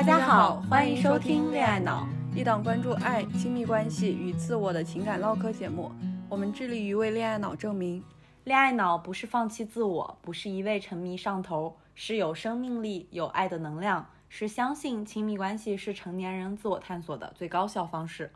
大家好，欢迎收听《恋爱脑》，一档关注爱、亲密关系与自我的情感唠嗑节目。我们致力于为恋爱脑证明，恋爱脑不是放弃自我，不是一味沉迷上头，是有生命力、有爱的能量，是相信亲密关系是成年人自我探索的最高效方式。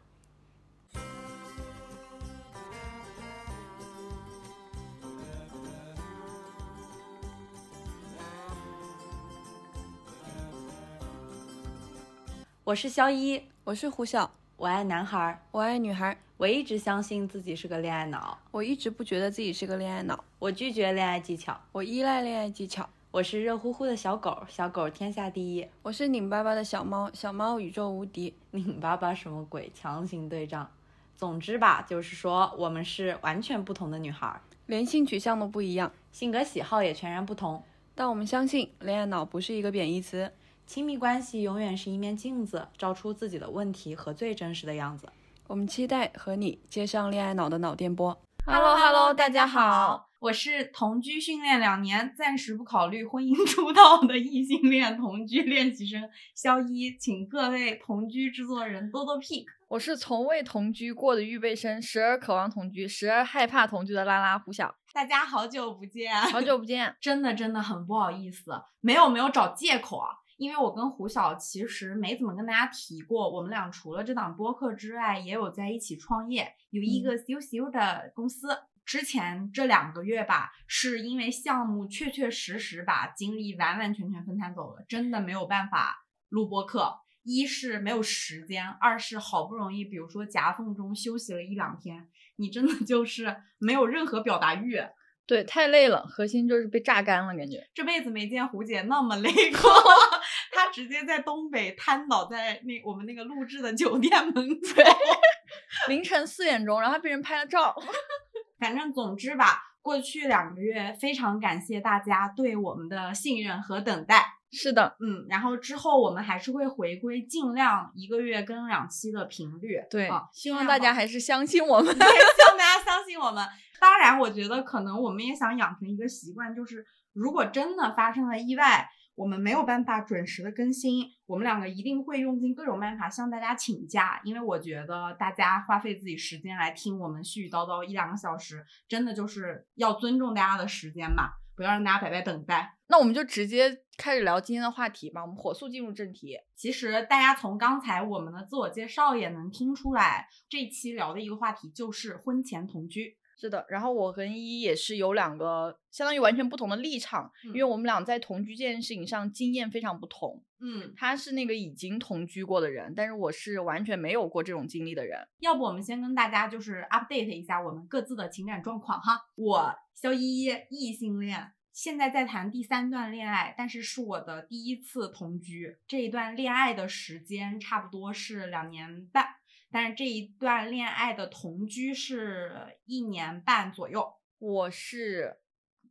我是肖一，我是胡晓，我爱男孩，我爱女孩。我一直相信自己是个恋爱脑，我一直不觉得自己是个恋爱脑。我拒绝恋爱技巧，我依赖恋爱技巧。我是热乎乎的小狗，小狗天下第一。我是拧巴巴的小猫，小猫宇宙无敌。拧巴巴什么鬼？强行对仗。总之吧，就是说我们是完全不同的女孩，连性取向都不一样，性格喜好也全然不同。但我们相信，恋爱脑不是一个贬义词。亲密关系永远是一面镜子，照出自己的问题和最真实的样子。我们期待和你接上恋爱脑的脑电波。Hello Hello，大家好，我是同居训练两年，暂时不考虑婚姻 出道的异性恋同居练习生肖一，请各位同居制作人多多 pick。我是从未同居过的预备生，时而渴望同居，时而害怕同居的拉拉胡晓。大家好久不见，好久不见，真的真的很不好意思，没有没有找借口啊。因为我跟胡晓其实没怎么跟大家提过，我们俩除了这档播客之外，也有在一起创业，有一个羞羞的公司。之前这两个月吧，是因为项目确确实实把精力完完全全分摊走了，真的没有办法录播客。一是没有时间，二是好不容易，比如说夹缝中休息了一两天，你真的就是没有任何表达欲。对，太累了，核心就是被榨干了，感觉这辈子没见胡姐那么累过。她直接在东北瘫倒在那我们那个录制的酒店门口，凌晨四点钟，然后还被人拍了照。反正总之吧，过去两个月非常感谢大家对我们的信任和等待。是的，嗯，然后之后我们还是会回归尽量一个月更两期的频率。对，希望大家还是相信我们，希望大家相信我们。当然，我觉得可能我们也想养成一个习惯，就是如果真的发生了意外，我们没有办法准时的更新，我们两个一定会用尽各种办法向大家请假，因为我觉得大家花费自己时间来听我们絮絮叨叨一两个小时，真的就是要尊重大家的时间嘛，不要让大家白白等待。那我们就直接开始聊今天的话题吧，我们火速进入正题。其实大家从刚才我们的自我介绍也能听出来，这期聊的一个话题就是婚前同居。是的，然后我和依依也是有两个相当于完全不同的立场，因为我们俩在同居这件事情上经验非常不同。嗯，他是那个已经同居过的人，但是我是完全没有过这种经历的人。要不我们先跟大家就是 update 一下我们各自的情感状况哈。我肖依依异性恋，现在在谈第三段恋爱，但是是我的第一次同居。这一段恋爱的时间差不多是两年半。但是这一段恋爱的同居是一年半左右，我是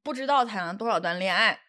不知道谈了多少段恋爱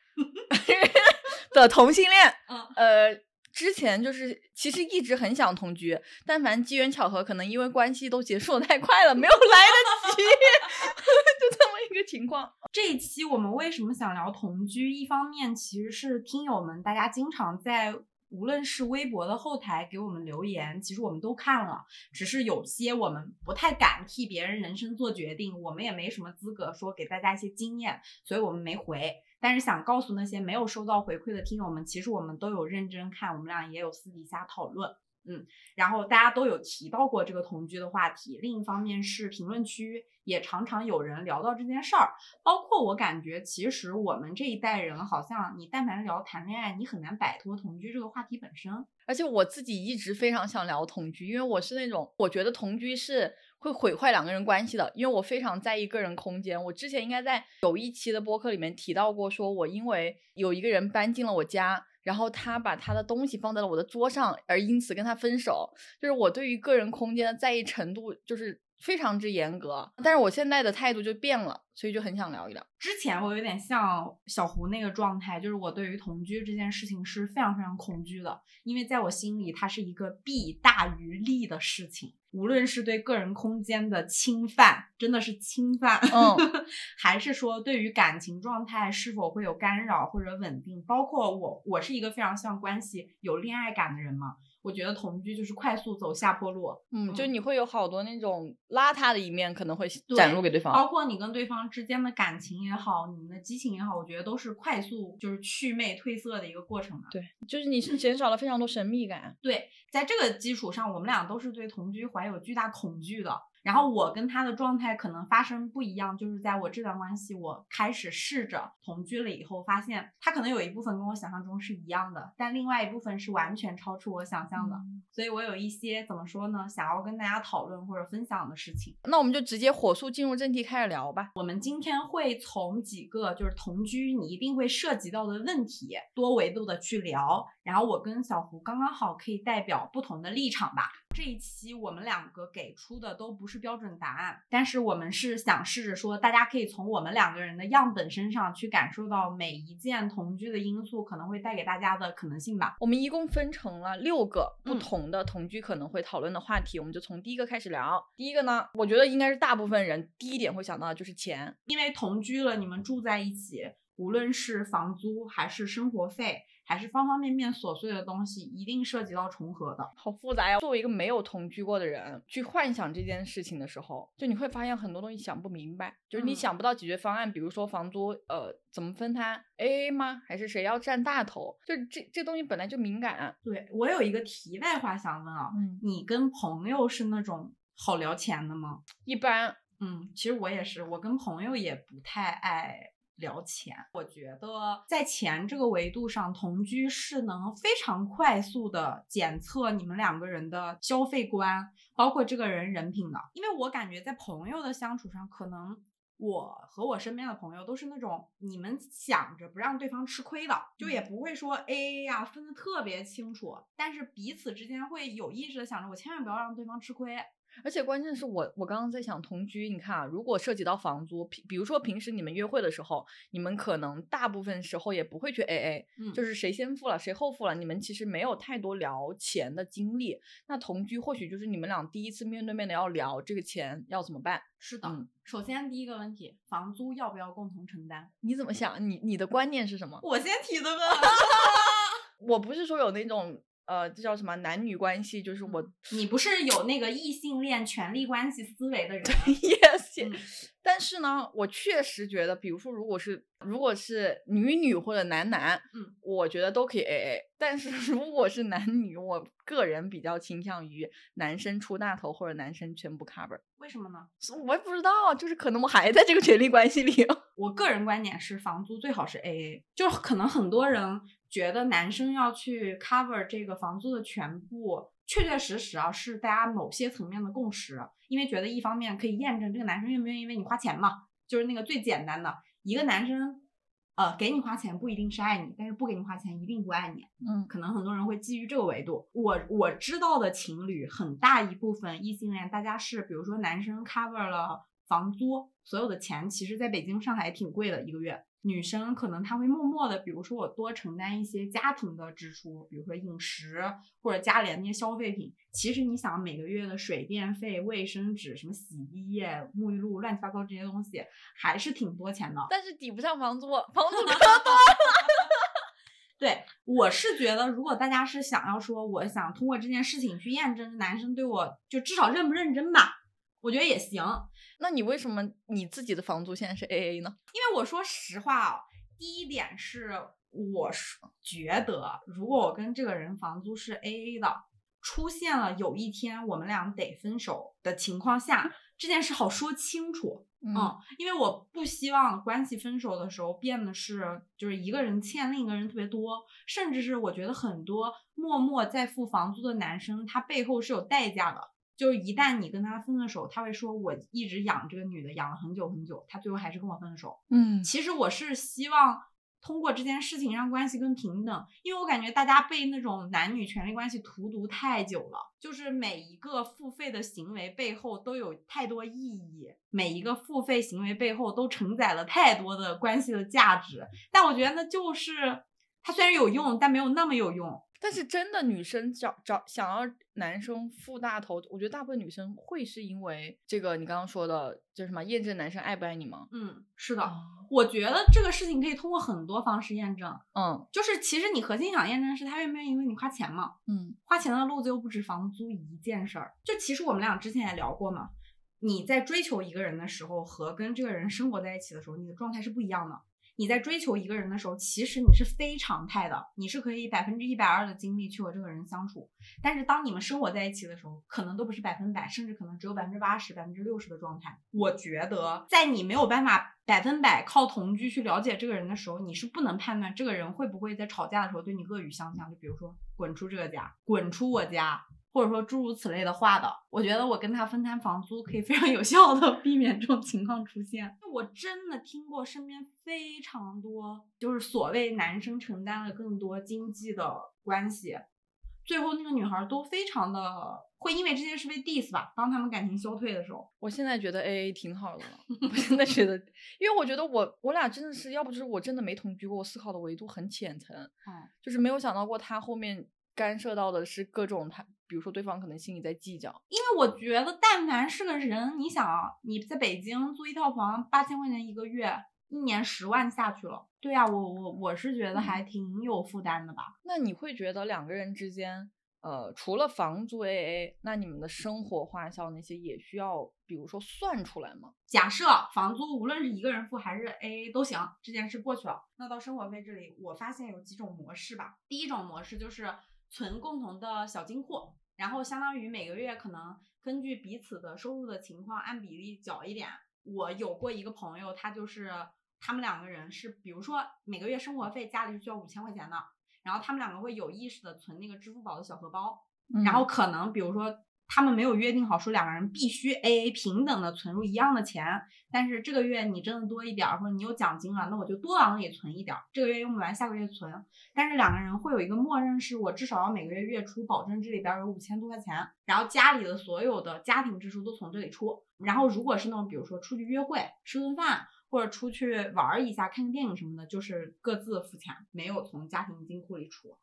的同性恋。嗯，呃，之前就是其实一直很想同居，但凡机缘巧合，可能因为关系都结束的太快了，没有来得及，就这么一个情况。这一期我们为什么想聊同居？一方面其实是听友们大家经常在。无论是微博的后台给我们留言，其实我们都看了，只是有些我们不太敢替别人人生做决定，我们也没什么资格说给大家一些经验，所以我们没回。但是想告诉那些没有收到回馈的听友们，其实我们都有认真看，我们俩也有私底下讨论。嗯，然后大家都有提到过这个同居的话题。另一方面是评论区也常常有人聊到这件事儿，包括我感觉，其实我们这一代人好像，你但凡聊谈恋爱，你很难摆脱同居这个话题本身。而且我自己一直非常想聊同居，因为我是那种我觉得同居是会毁坏两个人关系的，因为我非常在意个人空间。我之前应该在有一期的播客里面提到过，说我因为有一个人搬进了我家。然后他把他的东西放在了我的桌上，而因此跟他分手。就是我对于个人空间的在意程度就是非常之严格，但是我现在的态度就变了，所以就很想聊一聊。之前我有点像小胡那个状态，就是我对于同居这件事情是非常非常恐惧的，因为在我心里它是一个弊大于利的事情，无论是对个人空间的侵犯。真的是侵犯，嗯，还是说对于感情状态是否会有干扰或者稳定？包括我，我是一个非常希望关系有恋爱感的人嘛。我觉得同居就是快速走下坡路，嗯，就你会有好多那种邋遢的一面可能会展露给对方，包括你跟对方之间的感情也好，你们的激情也好，我觉得都是快速就是祛魅褪色的一个过程嘛。对，就是你是减少了非常多神秘感。对，在这个基础上，我们俩都是对同居怀有巨大恐惧的。然后我跟他的状态可能发生不一样，就是在我这段关系我开始试着同居了以后，发现他可能有一部分跟我想象中是一样的，但另外一部分是完全超出我想象的，所以我有一些怎么说呢，想要跟大家讨论或者分享的事情。那我们就直接火速进入正题开始聊吧。我们今天会从几个就是同居你一定会涉及到的问题多维度的去聊，然后我跟小胡刚刚好可以代表不同的立场吧。这一期我们两个给出的都不是标准答案，但是我们是想试着说，大家可以从我们两个人的样本身上去感受到每一件同居的因素可能会带给大家的可能性吧。我们一共分成了六个不同的同居可能会讨论的话题，我们就从第一个开始聊。第一个呢，我觉得应该是大部分人第一点会想到的就是钱，因为同居了，你们住在一起，无论是房租还是生活费。还是方方面面琐碎的东西，一定涉及到重合的，好复杂呀。作为一个没有同居过的人，去幻想这件事情的时候，就你会发现很多东西想不明白，就是你想不到解决方案。比如说房租，呃，怎么分摊？A A 吗？还是谁要占大头？就这这东西本来就敏感。对我有一个题外话想问啊，你跟朋友是那种好聊钱的吗？一般。嗯，其实我也是，我跟朋友也不太爱。聊钱，我觉得在钱这个维度上，同居是能非常快速的检测你们两个人的消费观，包括这个人人品的。因为我感觉在朋友的相处上，可能我和我身边的朋友都是那种你们想着不让对方吃亏的，就也不会说 A A 呀分的特别清楚，但是彼此之间会有意识的想着我千万不要让对方吃亏。而且关键是我，我刚刚在想同居，你看啊，如果涉及到房租，比比如说平时你们约会的时候，你们可能大部分时候也不会去 A A，嗯，就是谁先付了谁后付了，你们其实没有太多聊钱的经历。那同居或许就是你们俩第一次面对面的要聊这个钱要怎么办。是的，首先第一个问题，房租要不要共同承担？你怎么想？你你的观念是什么？我先提的吧。我不是说有那种。呃，这叫什么男女关系？就是我，你不是有那个异性恋权力关系思维的人？Yes，但是呢，我确实觉得，比如说，如果是如果是女女或者男男，嗯，我觉得都可以 AA。但是 如果是男女，我个人比较倾向于男生出大头或者男生全部 cover。为什么呢？我也不知道，就是可能我还在这个权力关系里。我个人观点是，房租最好是 AA，就是可能很多人。觉得男生要去 cover 这个房租的全部，确确实实啊，是大家某些层面的共识。因为觉得一方面可以验证这个男生愿不愿意为你花钱嘛，就是那个最简单的一个男生，呃，给你花钱不一定是爱你，但是不给你花钱一定不爱你。嗯，可能很多人会基于这个维度。我我知道的情侣很大一部分异性恋，大家是比如说男生 cover 了房租，所有的钱其实在北京、上海挺贵的，一个月。女生可能她会默默的，比如说我多承担一些家庭的支出，比如说饮食或者家里的那些消费品。其实你想每个月的水电费、卫生纸、什么洗衣液、沐浴露、乱七八糟这些东西，还是挺多钱的。但是抵不上房租，房租 可多了。对，我是觉得，如果大家是想要说，我想通过这件事情去验证男生对我就至少认不认真吧，我觉得也行。那你为什么你自己的房租现在是 A A 呢？因为我说实话啊，第一点是，我是觉得，如果我跟这个人房租是 A A 的，出现了有一天我们俩得分手的情况下，这件事好说清楚。嗯，因为我不希望关系分手的时候变得是，就是一个人欠另一个人特别多，甚至是我觉得很多默默在付房租的男生，他背后是有代价的。就是一旦你跟他分了手，他会说我一直养这个女的，养了很久很久，他最后还是跟我分了手。嗯，其实我是希望通过这件事情让关系更平等，因为我感觉大家被那种男女权利关系荼毒太久了，就是每一个付费的行为背后都有太多意义，每一个付费行为背后都承载了太多的关系的价值。但我觉得那就是它虽然有用，但没有那么有用。但是真的女生找找想要男生付大头，我觉得大部分女生会是因为这个你刚刚说的，就是什么验证男生爱不爱你吗？嗯，是的，哦我觉得这个事情可以通过很多方式验证。嗯就是其实你核心想验证的是他愿不愿意为你花钱嘛？嗯花钱的路子又不止房租一件事儿。就其实我们俩之前也聊过嘛，你在追求一个人的时候和跟这个人生活在一起的时候，你的状态是不一样的。你在追求一个人的时候，其实你是非常态的，你是可以百分之一百二的精力去和这个人相处。但是当你们生活在一起的时候，可能都不是百分百，甚至可能只有百分之八十、百分之六十的状态。我觉得，在你没有办法百分百靠同居去了解这个人的时候，你是不能判断这个人会不会在吵架的时候对你恶语相向，就比如说滚出这个家，滚出我家，或者说诸如此类的话的。我觉得我跟他分摊房租可以非常有效的避免这种情况出现。我真的听过身边非常多，就是所谓男生承担了更多经济的关系，最后那个女孩都非常的会因为这件事被 diss 吧。当他们感情消退的时候，我现在觉得 A A 挺好的了，我现在觉得，因为我觉得我我俩真的是，要不就是我真的没同居过，我思考的维度很浅层，嗯，就是没有想到过他后面干涉到的是各种他，比如说对方可能心里在计较，因为我觉得但凡是个人，你想啊，你在北京租一套房八千块钱一个月，一年十万下去了。对啊，我我我是觉得还挺有负担的吧。那你会觉得两个人之间，呃，除了房租 A A，那你们的生活花销那些也需要，比如说算出来吗？假设房租无论是一个人付还是 AA 都行，这件事过去了。那到生活费这里，我发现有几种模式吧。第一种模式就是存共同的小金库，然后相当于每个月可能根据彼此的收入的情况按比例缴一点。我有过一个朋友，他就是他们两个人是，比如说每个月生活费家里是需要五千块钱的，然后他们两个会有意识的存那个支付宝的小荷包，然后可能比如说他们没有约定好说两个人必须 A A 平等的存入一样的钱，但是这个月你挣的多一点儿，或者你有奖金了，那我就多往里存一点，这个月用不完下个月存。但是两个人会有一个默认，是我至少要每个月月初保证这里边儿有五千多块钱，然后家里的所有的家庭支出都从这里出。然后如果是那种比如说出去约会、吃顿饭。或者出去玩一下、看个电影什么的，就是各自付钱，没有从家庭金库里出。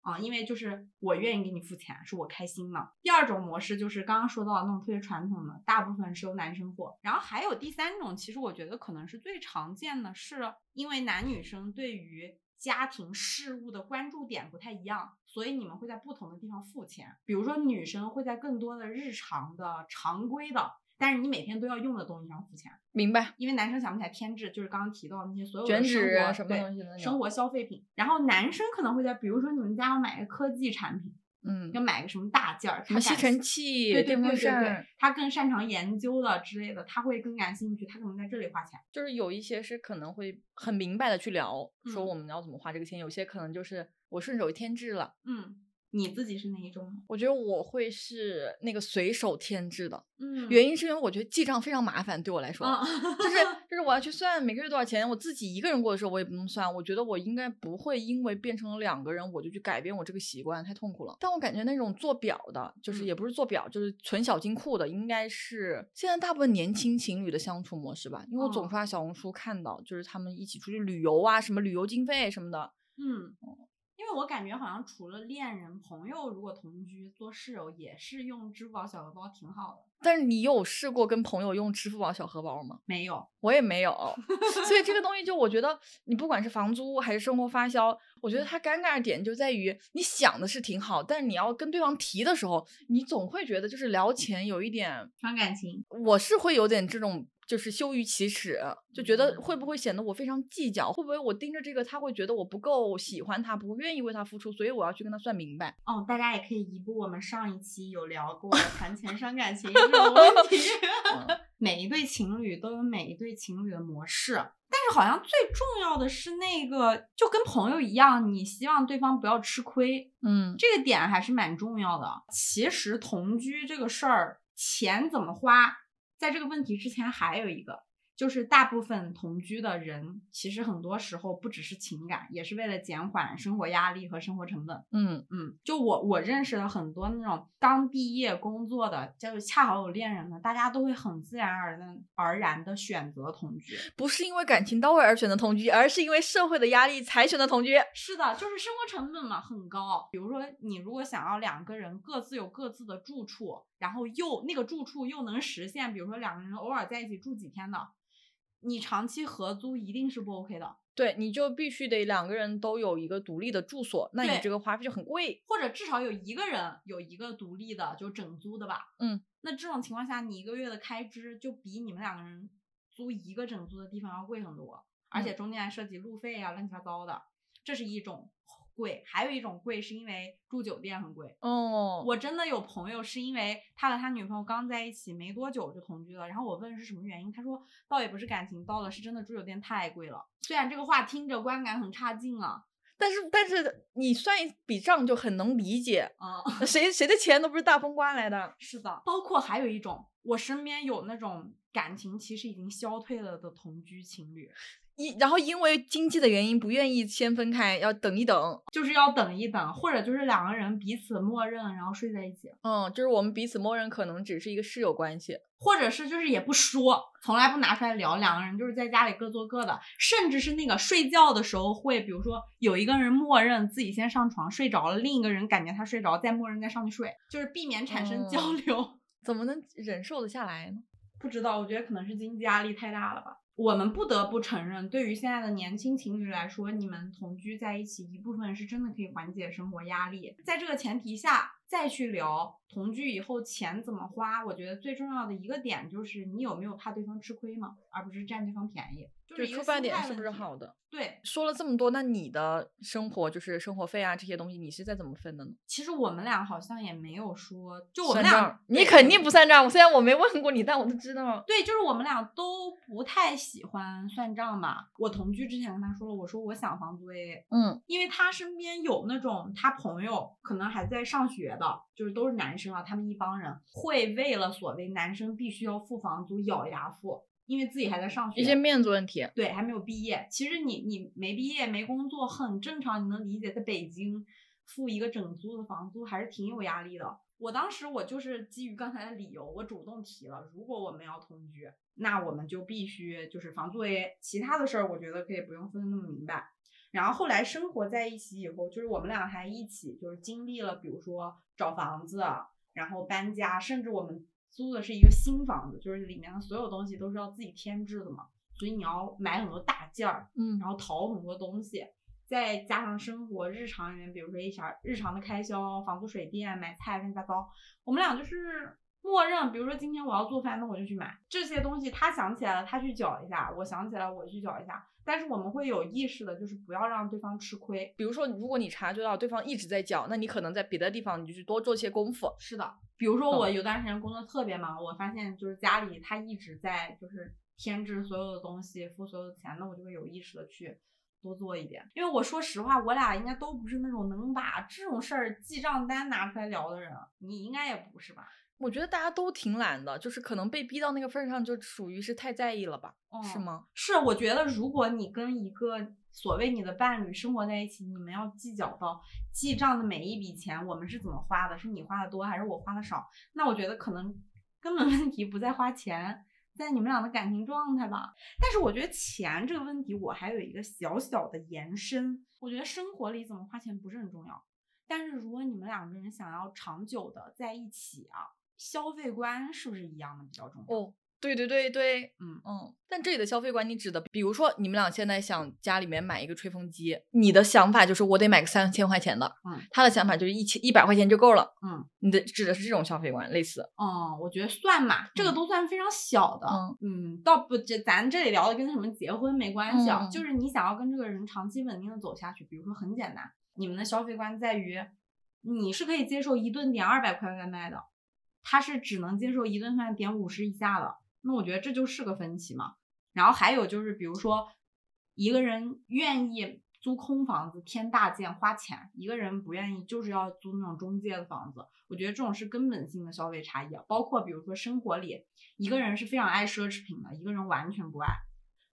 啊，因为就是我愿意给你付钱，是我开心的。第二种模式就是刚刚说到的那种特别传统的，大部分是由男生付。然后还有第三种，其实我觉得可能是最常见的，是因为男女生对于家庭事务的关注点不太一样，所以你们会在不同的地方付钱。比如说女生会在更多的日常的、常规的，但是你每天都要用的东西上付钱。明白，因为男生想不起来添置，就是刚刚提到那些所有的卷生活纸什么东西的生活消费品。然后男生可能会在，比如说你们家要买个科技产品，嗯，要买个什么大件儿，什么吸尘器、对对对对对，，他更擅长研究了之类的，他会更感兴趣，他可能在这里花钱。就是有一些是可能会很明白的去聊，说嗯我们要怎么花这个钱，有些可能就是我顺手添置了。嗯，你自己是哪一种呢？我觉得我会是那个随手添置的，嗯原因是因为我觉得记账非常麻烦，对我来说，啊，就是 就是我要去算每个月多少钱，我自己一个人过的时候我也不用算，我觉得我应该不会因为变成了两个人我就去改变我这个习惯，太痛苦了。但我感觉那种做表的，就是嗯。也不是做表，就是存小金库的，应该是现在大部分年轻情侣的相处模式吧，因为我总哦。刷小红书看到，就是他们一起出去旅游啊，什么旅游经费什么的，嗯。因为我感觉好像除了恋人、朋友，如果同居做室友，也是用支付宝小荷包挺好的。但是你有试过跟朋友用支付宝小荷包吗？没有，我也没有，所以这个东西就我觉得，你不管是房租还是生活花销，我觉得它尴尬的点就在于你想的是挺好，但是你要跟对方提的时候，你总会觉得就是聊钱有一点，伤感情。我是会有点这种就是羞于启齿，就觉得会不会显得我非常计较，会不会我盯着这个他会觉得我不够喜欢他，不愿意为他付出，所以我要去跟他算明白。哦，大家也可以移步我们上一期有聊过 谈钱伤感情这个问题。每一对情侣都有每一对情侣的模式，但是好像最重要的是那个，就跟朋友一样，你希望对方不要吃亏，嗯，这个点还是蛮重要的。其实同居这个事儿，钱怎么花，在这个问题之前还有一个，就是大部分同居的人，其实很多时候不只是情感，也是为了减缓生活压力和生活成本。嗯嗯，就我我认识的很多那种刚毕业工作的，就是恰好有恋人的，大家都会很自然而然而然的选择同居。不是因为感情到位而选择同居，而是因为社会的压力才选择同居。是的，就是生活成本嘛很高。比如说，你如果想要两个人各自有各自的住处，然后又那个住处又能实现，比如说两个人偶尔在一起住几天的。你长期合租一定是不 OK 的，对，你就必须得两个人都有一个独立的住所，那你这个花费就很贵。或者至少有一个人有一个独立的就整租的吧。嗯，那这种情况下，你一个月的开支就比你们两个人租一个整租的地方要贵很多，而且中间还涉及路费啊，乱七八糟的，这是一种贵。还有一种贵是因为住酒店很贵。哦，我真的有朋友是因为他和他女朋友刚在一起没多久就同居了，然后我问是什么原因，他说倒也不是感情到了，是真的住酒店太贵了。虽然这个话听着观感很差劲啊，但是但是你算一笔账就很能理解，啊、谁谁的钱都不是大风刮来的。是的，包括还有一种，我身边有那种感情其实已经消退了的同居情侣，一然后因为经济的原因不愿意先分开，要等一等。就是要等一等，或者就是两个人彼此默认，然后睡在一起，嗯，就是我们彼此默认可能只是一个室友关系。或者是就是也不说，从来不拿出来聊，两个人就是在家里各做各的，甚至是那个睡觉的时候会，比如说有一个人默认自己先上床睡着了，另一个人感觉他睡着，再默认再上去睡，就是避免产生交嗯流。怎么能忍受得下来呢？不知道，我觉得可能是经济压力太大了吧。我们不得不承认，对于现在的年轻情侣来说，你们同居在一起，一部分是真的可以缓解生活压力。在这个前提下，再去聊同居以后钱怎么花，我觉得最重要的一个点就是你有没有怕对方吃亏嘛，而不是占对方便宜。就是出发点是不是好的？对，说了这么多，那你的生活就是生活费啊这些东西，你是在怎么分的呢？其实我们俩好像也没有说，就我们俩，你肯定不算账。虽然我没问过你，但我都知道。对，就是我们俩都不太喜欢算账吧。我同居之前跟他说了，我说我想房租 AA，嗯因为他身边有那种他朋友可能还在上学的，就是都是男生啊，他们一帮人会为了所谓男生必须要付房租咬牙付，因为自己还在上学，一些面子问题。对还没有毕业。其实你你没毕业没工作很正常，你能理解，在北京付一个整租的房租还是挺有压力的。我当时我就是基于刚才的理由，我主动提了，如果我们要同居，那我们就必须就是房租 A，其他的事儿我觉得可以不用分得那么明白。然后后来生活在一起以后，就是我们俩还一起就是经历了，比如说找房子，然后搬家，甚至我们租的是一个新房子，就是里面的所有东西都是要自己添置的嘛，所以你要买很多大件儿，嗯然后淘很多东西，再加上生活日常里面，比如说一些日常的开销，房租、水电、买菜乱七八糟，我们俩就是默认，比如说今天我要做饭，那我就去买这些东西。他想起来了，他去搅一下；我想起来，我去搅一下。但是我们会有意识的，就是不要让对方吃亏。比如说，如果你察觉到对方一直在叫，那你可能在别的地方你就去多做些功夫。是的，比如说我嗯有段时间工作特别忙，我发现就是家里他一直在就是添置所有的东西，付所有的钱，那我就会有意识的去多做一点。因为我说实话，我俩应该都不是那种能把这种事儿记账单拿出来聊的人，你应该也不是吧？我觉得大家都挺懒的，就是可能被逼到那个份儿上，就属于是太在意了吧？是嗯吗？是，我觉得如果你跟一个所谓你的伴侣生活在一起，你们要计较到记账的每一笔钱，我们是怎么花的，是你花的多还是我花的少？那我觉得可能根本问题不在花钱，在你们俩的感情状态吧。但是我觉得钱这个问题，我还有一个小小的延伸，我觉得生活里怎么花钱不是很重要，但是如果你们两个人想要长久的在一起啊，消费观是不是一样的比较重要？对对对对，嗯嗯。但这里的消费观，你指的，比如说你们俩现在想家里面买一个吹风机，你的想法就是我得买个三千块钱的，嗯，他的想法就是一千一百块钱就够了，嗯。你的指的是这种消费观，类似。嗯，我觉得算嘛，这个嗯都算非常小的。嗯，倒不，这咱这里聊的跟什么结婚没关系啊，嗯嗯就是你想要跟这个人长期稳定的走下去，比如说很简单，你们的消费观在于，你是可以接受一顿点二百块外卖的，他是只能接受一顿饭点五十以下的，那我觉得这就是个分歧嘛。然后还有就是，比如说一个人愿意。租空房子添大件花钱，一个人不愿意就是要租那种中介的房子。我觉得这种是根本性的消费差异啊。包括比如说生活里，一个人是非常爱奢侈品的，一个人完全不爱，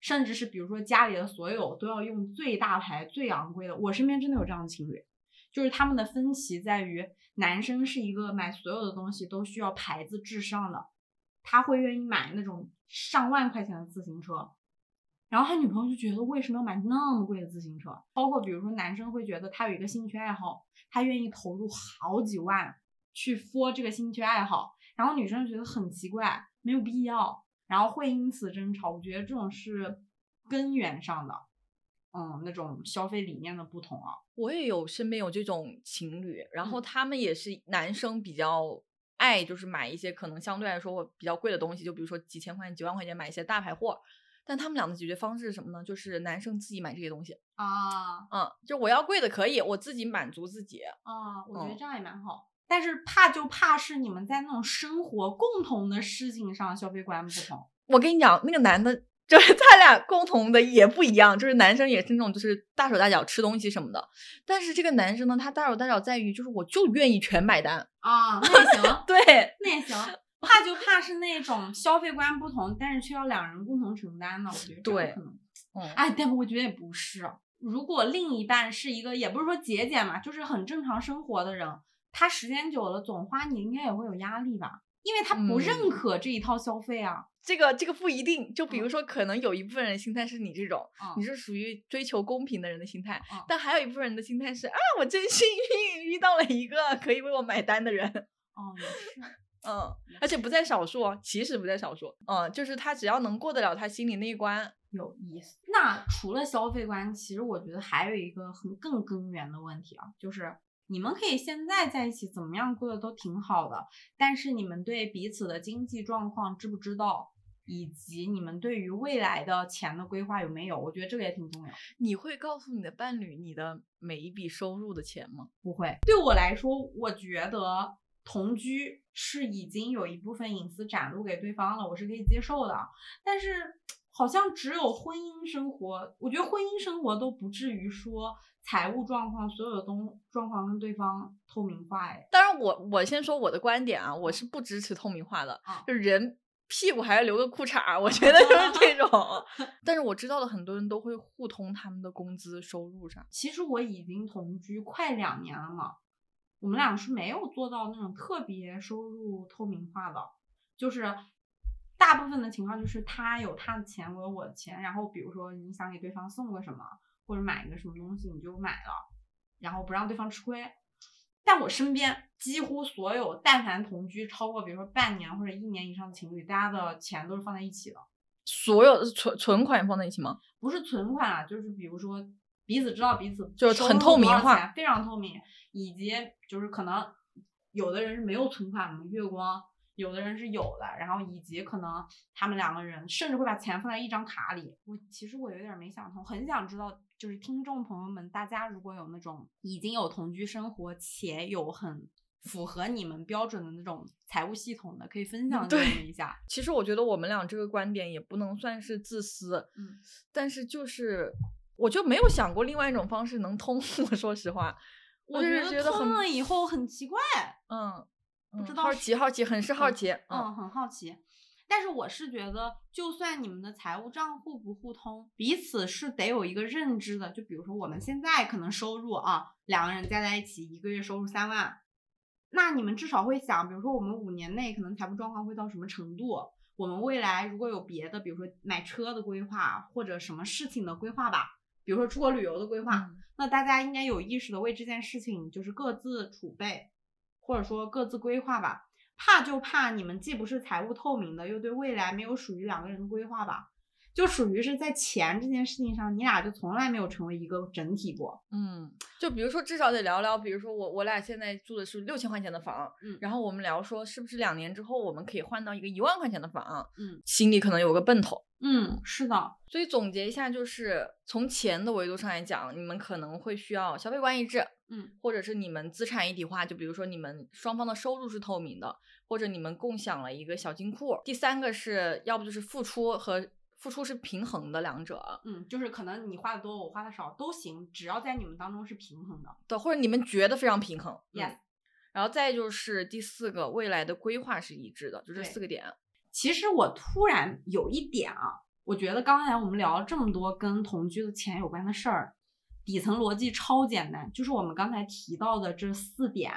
甚至是比如说家里的所有都要用最大牌、最昂贵的。我身边真的有这样的情侣，就是他们的分歧在于，男生是一个买所有的东西都需要牌子至上的，他会愿意买那种上万块钱的自行车。然后他女朋友就觉得为什么要买那么贵的自行车？包括比如说男生会觉得他有一个兴趣爱好，他愿意投入好几万去 for 这个兴趣爱好，然后女生觉得很奇怪，没有必要，然后会因此争吵。我觉得这种是根源上的，嗯，那种消费理念的不同啊。我也有身边有这种情侣，然后他们也是男生比较爱就是买一些可能相对来说我比较贵的东西，就比如说几千块钱、几万块钱买一些大牌货。但他们俩的解决方式是什么呢？就是男生自己买这些东西啊，嗯，就我要贵的可以，我自己满足自己啊，我觉得这样也蛮好。但是怕就怕是你们在那种生活共同的事情上消费观不同。我跟你讲，那个男的，就是 他俩共同的也不一样，就是男生也是那种就是大手大脚吃东西什么的。但是这个男生呢，他大手大脚在于就是我就愿意全买单啊，那也行，对，那也行。怕就怕是那种消费观不同，但是却要两人共同承担的，我觉得这可能。嗯，哎，但我觉得也不是。如果另一半是一个，也不是说节俭嘛，就是很正常生活的人，他时间久了总花，你应该也会有压力吧？因为他不认可这一套消费啊。这个这个不一定。就比如说，可能有一部分人心态是你这种，你是属于追求公平的人的心态，但还有一部分人的心态是啊，我真幸运遇到了一个可以为我买单的人。哦，也是。嗯，而且不在少数哦，其实不在少数。嗯，就是他只要能过得了他心里那一关，有意思。那除了消费观，其实我觉得还有一个很更根源的问题啊，就是你们可以现在在一起怎么样过得都挺好的，但是你们对彼此的经济状况知不知道，以及你们对于未来的钱的规划有没有？我觉得这个也挺重要。你会告诉你的伴侣你的每一笔收入的钱吗？不会。对我来说，我觉得。同居是已经有一部分隐私展露给对方了，我是可以接受的。但是好像只有婚姻生活，我觉得婚姻生活都不至于说财务状况所有的东状况跟对方透明化。哎，当然我我先说我的观点啊，我是不支持透明化的，就人屁股还要留个裤衩，我觉得就是这种。但是我知道的很多人都会互通他们的工资收入上。其实我已经同居快两年了嘛。我们俩是没有做到那种特别收入透明化的，就是大部分的情况就是他有他的钱，我有我的钱，然后比如说你想给对方送个什么或者买一个什么东西，你就买了，然后不让对方吃亏。但我身边几乎所有但凡同居超过比如说半年或者一年以上的情侣，大家的钱都是放在一起的，所有的存存款放在一起吗？不是存款啊，就是比如说彼此知道彼此就是很透明化，非常透明。以及就是可能有的人是没有存款的月光，有的人是有的，然后以及可能他们两个人甚至会把钱放在一张卡里。我其实我有点没想通，很想知道，就是听众朋友们，大家如果有那种已经有同居生活且有很符合你们标准的那种财务系统的，可以分享给我们一下。其实我觉得我们俩这个观点也不能算是自私，嗯，但是就是我就没有想过另外一种方式能通。我说实话。我就是觉得通了以后很奇怪，嗯，不知道好奇好奇，很是好奇，嗯，很好奇。但是我是觉得，就算你们的财务账户不互通，彼此是得有一个认知的。就比如说我们现在可能收入啊，两个人加在一起一个月收入三万，那你们至少会想，比如说我们五年内可能财务状况会到什么程度？我们未来如果有别的，比如说买车的规划或者什么事情的规划吧。比如说出国旅游的规划，那大家应该有意识的为这件事情就是各自储备，或者说各自规划吧。怕就怕你们既不是财务透明的，又对未来没有属于两个人的规划吧。就属于是在钱这件事情上，你俩就从来没有成为一个整体过。嗯，就比如说至少得聊聊，比如说我我俩现在住的是六千块钱的房，嗯，然后我们聊说是不是两年之后我们可以换到一个一万块钱的房，嗯，心里可能有个奔头。嗯，是的。所以总结一下，就是从钱的维度上来讲，你们可能会需要消费观一致，嗯，或者是你们资产一体化，就比如说你们双方的收入是透明的，或者你们共享了一个小金库。第三个是要不就是付出和。付出是平衡的两者，嗯，就是可能你花的多，我花的少都行，只要在你们当中是平衡的。对，或者你们觉得非常平衡。Yes 然后再就是第四个，未来的规划是一致的，就这对四个点。其实我突然有一点啊，我觉得刚才我们聊了这么多跟同居的钱有关的事儿，底层逻辑超简单，就是我们刚才提到的这四点，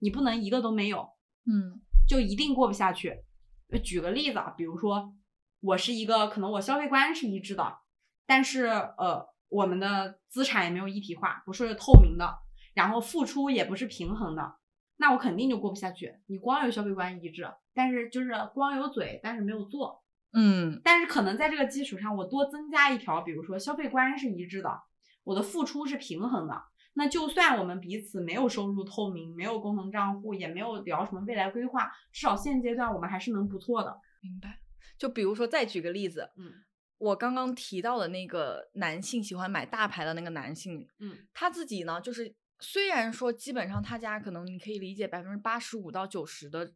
你不能一个都没有，嗯就一定过不下去。呃举个例子啊，比如说我是一个可能我消费观是一致的，但是呃我们的资产也没有一体化，不是透明的，然后付出也不是平衡的，那我肯定就过不下去。你光有消费观一致，但是就是光有嘴，但是没有做。嗯但是可能在这个基础上，我多增加一条，比如说消费观是一致的，我的付出是平衡的。那就算我们彼此没有收入透明，没有共同账户，也没有聊什么未来规划，至少现阶段我们还是能不错的。明白。就比如说，再举个例子，嗯我刚刚提到的那个男性喜欢买大牌的那个男性，嗯他自己呢，就是虽然说基本上他家可能你可以理解百分之八十五到九十的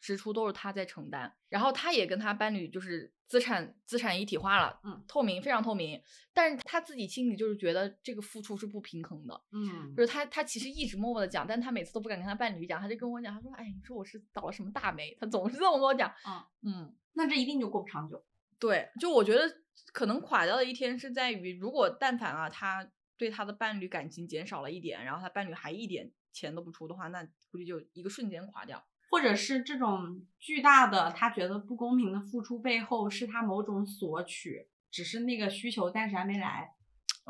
支出都是他在承担，然后他也跟他伴侣就是资产资产一体化了，嗯，透明非常透明，但是他自己心里就是觉得这个付出是不平衡的，嗯就是他他其实一直默默的讲，但他每次都不敢跟他伴侣讲，他就跟我讲，他说，哎，你说我是倒了什么大霉，他总是这么跟我讲，嗯，嗯。那这一定就过不长久。对，就我觉得可能垮掉的一天是在于，如果但凡啊，他对他的伴侣感情减少了一点，然后他伴侣还一点钱都不出的话，那估计就一个瞬间垮掉。或者是这种巨大的他觉得不公平的付出背后，是他某种索取，只是那个需求暂时还没来。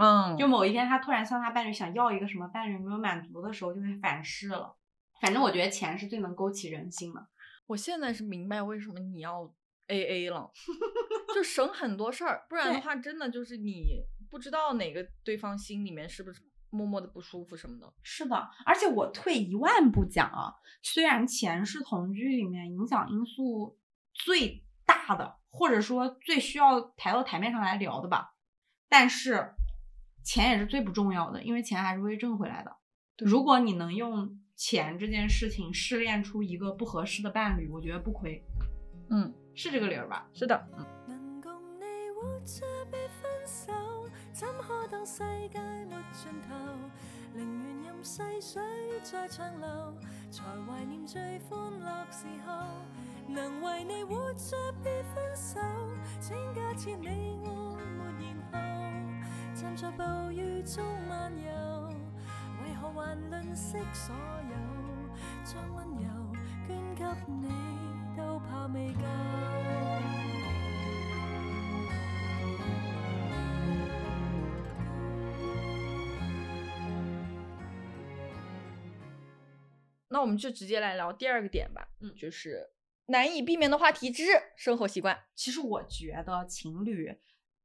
嗯就某一天他突然向他伴侣想要一个什么，伴侣没有满足的时候，就会反噬了。反正我觉得钱是最能勾起人心的。我现在是明白为什么你要 A A 了，就省很多事儿，不然的话，真的就是你不知道哪个对方心里面是不是默默的不舒服什么的。是的，而且我退一万步讲啊，虽然钱是同居里面影响因素最大的，或者说最需要抬到台面上来聊的吧，但是钱也是最不重要的，因为钱还是会挣回来的。如果你能用钱这件事情试炼出一个不合适的伴侣，我觉得不亏，嗯，是这个理儿吧？是的，嗯。怎可當世界沒盡頭？寧願任細水再長流，才懷念最歡樂時候。能為你活着别分手，請假設你我沒然後，站在暴雨中漫游，為何還吝嗇所有？將溫柔捐給你，都怕未夠。那我们就直接来聊第二个点吧，嗯就是难以避免的话题之生活习惯。其实我觉得情侣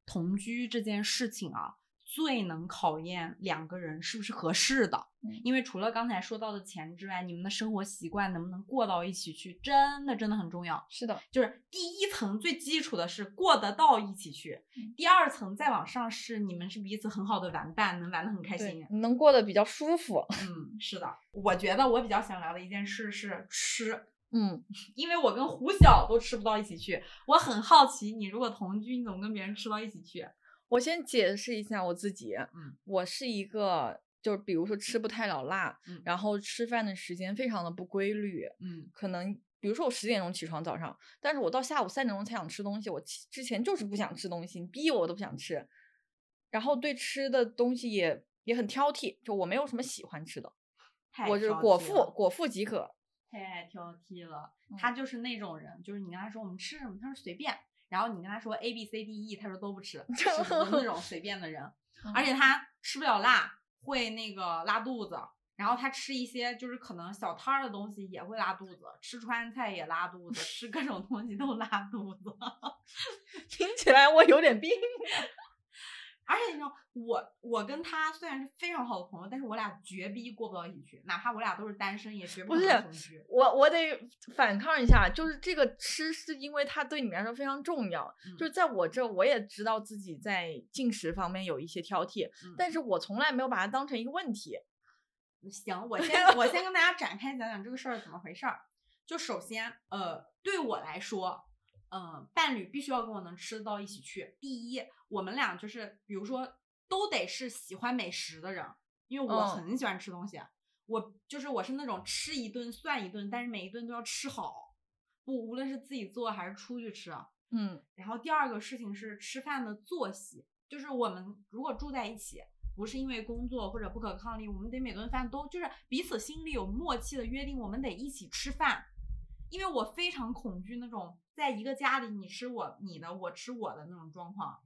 同居这件事情啊，最能考验两个人是不是合适的。嗯因为除了刚才说到的钱之外，你们的生活习惯能不能过到一起去，真的真的很重要。是的，就是第一层最基础的是过得到一起去，第二层再往上是你们是彼此很好的玩伴，能玩得很开心能过得比较舒服。嗯，是的，我觉得我比较想聊的一件事是吃。嗯，因为我跟胡晓都吃不到一起去，我很好奇，你如果同居，你怎么跟别人吃到一起去？我先解释一下我自己，嗯，我是一个就是比如说吃不太了辣，嗯。然后吃饭的时间非常的不规律，嗯。可能比如说我十点钟起床早上，但是我到下午三点钟才想吃东西，我之前就是不想吃东西，你逼我我都不想吃，然后对吃的东西也也很挑剔，就我没有什么喜欢吃的，太我就是果腹果腹即可。太挑剔了。嗯。他就是那种人，就是你跟他说我们吃什么，他说随便，然后你跟他说 A B C D E，他说都不吃，是的那种随便的人。而且他吃不了辣，会那个拉肚子。然后他吃一些就是可能小摊儿的东西也会拉肚子，吃川菜也拉肚子，吃各种东西都拉肚子。听起来我有点病。而且你知道，我我跟他虽然是非常好的朋友，但是我俩绝逼过不到一起去，哪怕我俩都是单身，也绝不是能同居。我我得反抗一下，就是这个吃是因为它对你来说非常重要。嗯就是在我这，我也知道自己在进食方面有一些挑剔，嗯但是我从来没有把它当成一个问题。行，我先我先跟大家展开讲讲这个事儿怎么回事儿。就首先，呃，对我来说，嗯，伴侣必须要跟我能吃得到一起去。第一，我们俩就是比如说都得是喜欢美食的人，因为我嗯很喜欢吃东西。我就是我是那种吃一顿算一顿，但是每一顿都要吃好，不无论是自己做还是出去吃。嗯然后第二个事情是吃饭的作息，就是我们如果住在一起，不是因为工作或者不可抗力，我们得每顿饭都就是彼此心里有默契的约定，我们得一起吃饭。因为我非常恐惧那种在一个家里你吃我你的，我吃我的那种状况，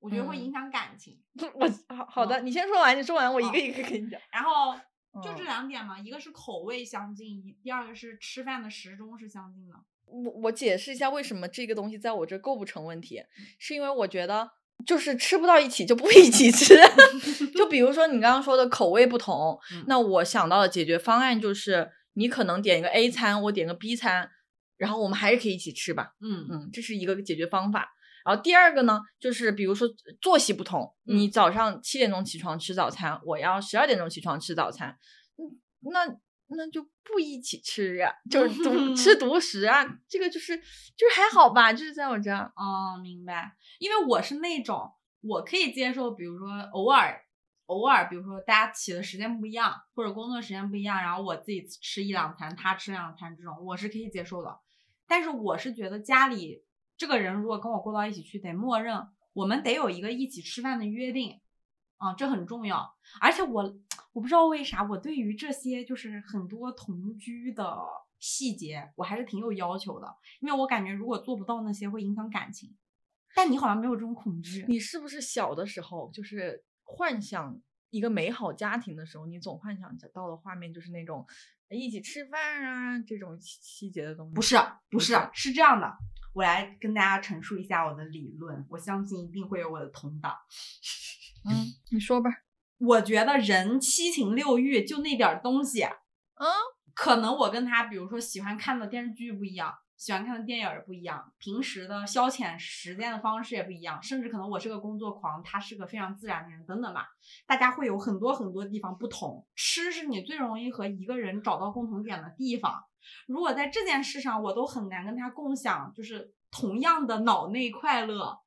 我觉得会嗯影响感情。我好好的，你先说完，你说完我一个哦一个跟你讲。然后就嗯这两点嘛，一个是口味相近，一第二个是吃饭的时钟是相近的。我我解释一下为什么这个东西在我这构不成问题，是因为我觉得就是吃不到一起就不 一起吃。就比如说你刚刚说的口味不同，嗯那我想到的解决方案就是你可能点一个 A 餐，我点个 B 餐，然后我们还是可以一起吃吧。嗯嗯，这是一个解决方法。然后第二个呢，就是比如说作息不同，你嗯早上七点钟起床吃早餐，我要十二点钟起床吃早餐，嗯，那那就不一起吃呀、就是独吃独食啊，这个就是就是还好吧，就是在我这儿，哦，明白。因为我是那种我可以接受，比如说偶尔偶尔，比如说大家起的时间不一样，或者工作时间不一样，然后我自己吃一两餐，他吃两餐，这种我是可以接受的。但是我是觉得家里这个人如果跟我过到一起去，得默认我们得有一个一起吃饭的约定，啊，这很重要。而且我我不知道为啥，我对于这些就是很多同居的细节，我还是挺有要求的，因为我感觉如果做不到那些，会影响感情。但你好像没有这种恐惧，你是不是小的时候就是幻想一个美好家庭的时候，你总幻想着到的画面就是那种一起吃饭啊这种细细节的东西？不是，不是，是这样的。我来跟大家陈述一下我的理论，我相信一定会有我的同党。嗯，你说吧。我觉得人七情六欲就那点儿东西，嗯，可能我跟他，比如说喜欢看的电视剧不一样，喜欢看的电影也不一样，平时的消遣时间的方式也不一样，甚至可能我是个工作狂，他是个非常自然的人，等等吧。大家会有很多很多地方不同。吃是你最容易和一个人找到共同点的地方。如果在这件事上我都很难跟他共享，就是同样的脑内快乐，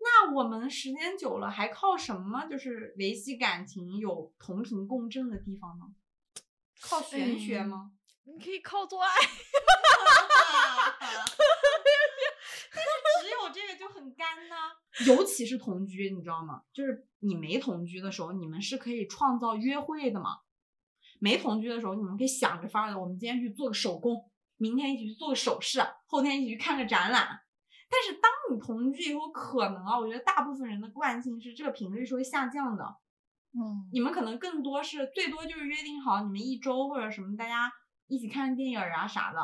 那我们时间久了还靠什么就是维系感情有同频共振的地方呢？靠玄学吗？你可以靠做爱。但是只有这个就很干呢，尤其是同居，你知道吗？就是你没同居的时候，你们是可以创造约会的嘛。没同居的时候，你们可以想着法儿的，我们今天去做个手工，明天一起去做个首饰，后天一起去看个展览。但是当你同居以后，可能啊，我觉得大部分人的惯性是这个频率是会下降的。嗯你们可能更多是最多就是约定好你们一周或者什么，大家一起看电影啊啥的，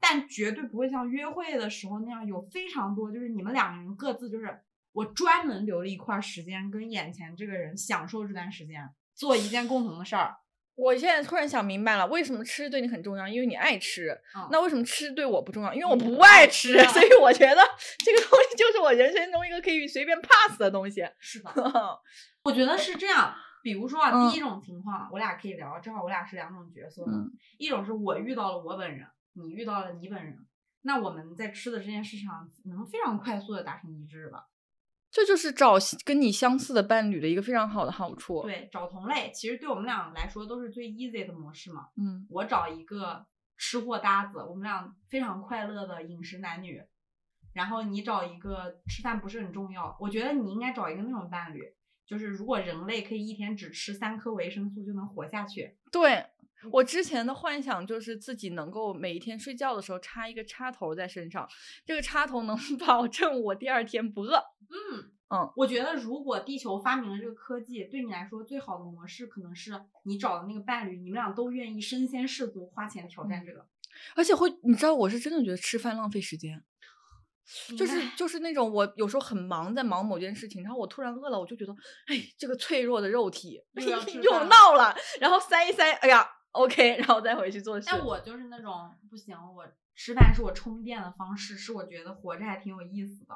但绝对不会像约会的时候那样有非常多，就是你们两个人各自就是我专门留了一块儿时间跟眼前这个人享受这段时间，做一件共同的事儿。我现在突然想明白了，为什么吃对你很重要？因为你爱吃。嗯那为什么吃对我不重要？因为我不不爱爱吃，所以我觉得这个东西就是我人生中一个可以随便 pass 的东西。是的，我觉得是这样。比如说啊，嗯第一种情况，我俩可以聊，正好我俩是两种角色，嗯一种是我遇到了我本人，你遇到了你本人，那我们在吃的这件事上能非常快速的达成一致吧？这就是找跟你相似的伴侣的一个非常好的好处。，对，找同类，其实对我们俩来说都是最 easy 的模式嘛。嗯我找一个吃货搭子，我们俩非常快乐的饮食男女，然后你找一个吃饭不是很重要，我觉得你应该找一个那种伴侣，就是如果人类可以一天只吃三颗维生素就能活下去，对。我之前的幻想就是自己能够每一天睡觉的时候插一个插头在身上，这个插头能 保证我第二天不饿。嗯嗯，我觉得如果地球发明了这个科技，对你来说最好的模式可能是你找的那个伴侣，你们俩都愿意身先士卒花钱挑战这个，而且会，你知道，我是真的觉得吃饭浪费时间。就是就是那种我有时候很忙，在忙某件事情，然后我突然饿了，我就觉得，哎，这个脆弱的肉体 又闹了，然后塞一塞，哎呀，OK，然后再回去做事。但我就是那种不行，我吃饭是我充电的方式，是我觉得活着还挺有意思的。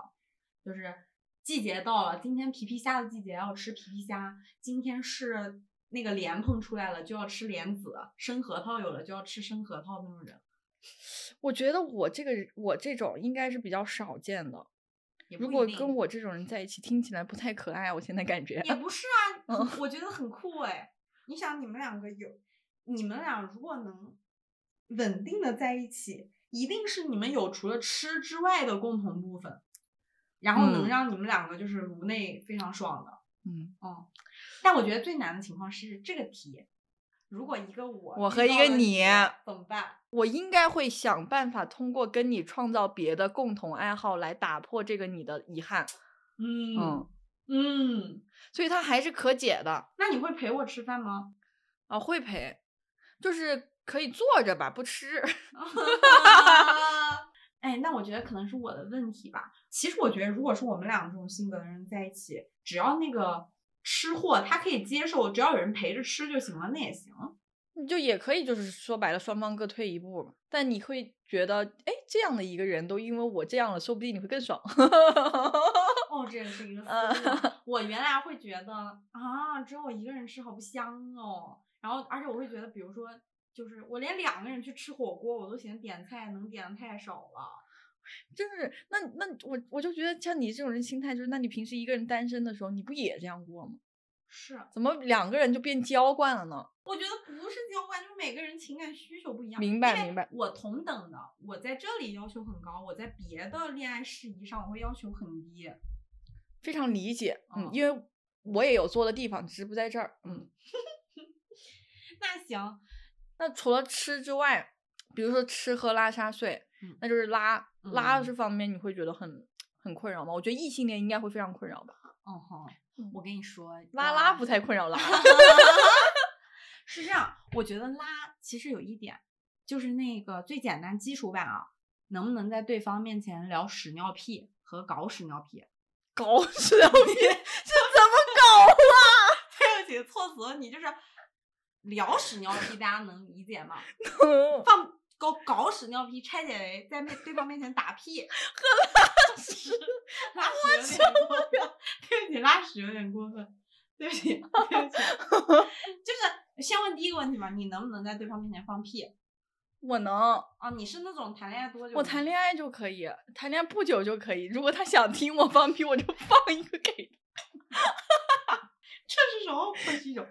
就是季节到了，今天皮皮虾的季节要吃皮皮虾，今天是那个莲蓬出来了就要吃莲子，生核桃有了就要吃生核桃那种人。我觉得我这个我这种应该是比较少见的。如果跟我这种人在一起，听起来不太可爱。我现在感觉，也不是啊，很我觉得很酷哎。你想，你们两个有，你们俩如果能稳定的在一起，一定是你们有除了吃之外的共同部分，然后能嗯让你们两个就是颅内非常爽的。嗯，嗯，但我觉得最难的情况是这个题，如果一个我我和一个你怎么办？我应该会想办法通过跟你创造别的共同爱好来打破这个你的遗憾。嗯嗯，嗯，所以它还是可解的那你会陪我吃饭吗？啊，会陪，就是可以坐着吧，不吃。哎，那我觉得可能是我的问题吧。其实我觉得，如果是我们俩这种性格的人在一起，只要那个吃货他可以接受，只要有人陪着吃就行了，那也行。你就也可以，就是说白了，双方各退一步嘛。但你会觉得，哎，这样的一个人都因为我这样了，说不定你会更爽。哦，这也是一个呃思路。我原来会觉得啊，只有我一个人吃好不香哦。然后，而且我会觉得，比如说，就是我连两个人去吃火锅，我都嫌点菜能点的太少了。就是那那我我就觉得像你这种人心态，就是那你平时一个人单身的时候，你不也这样过吗？是，怎么两个人就变娇惯了呢？我觉得不是娇惯，就是每个人情感需求不一样。明白明白我同等的，我在这里要求很高，我在别的恋爱事宜上我会要求很低。非常理解，嗯嗯，因为我也有做的地方，只是不在这儿，嗯。那行，那除了吃之外，比如说吃喝拉撒睡，嗯那就是拉拉嗯这方面，你会觉得很很困扰吗？我觉得异性恋应该会非常困扰吧。嗯哼嗯，我跟你说，拉拉不太困扰拉 是这样，我觉得拉其实有一点，就是那个最简单基础版啊，能不能在对方面前聊屎尿屁和搞屎尿屁？搞屎尿屁，这怎么搞啊？对不起，措辞你就是聊屎尿屁，大家能理解吗？能放搞搞屎尿屁拆解为在面对方面前打屁和 拉屎，拉屎有点过分，对不起，拉屎有点过分，对不起，对不起，就是先问第一个问题吧，你能不能在对方面前放屁？我能，啊，你是那种谈恋爱多久？我谈恋爱就可以，谈恋爱不久就可以。如果他想听我放屁，我就放一个给他。这是什么破技种？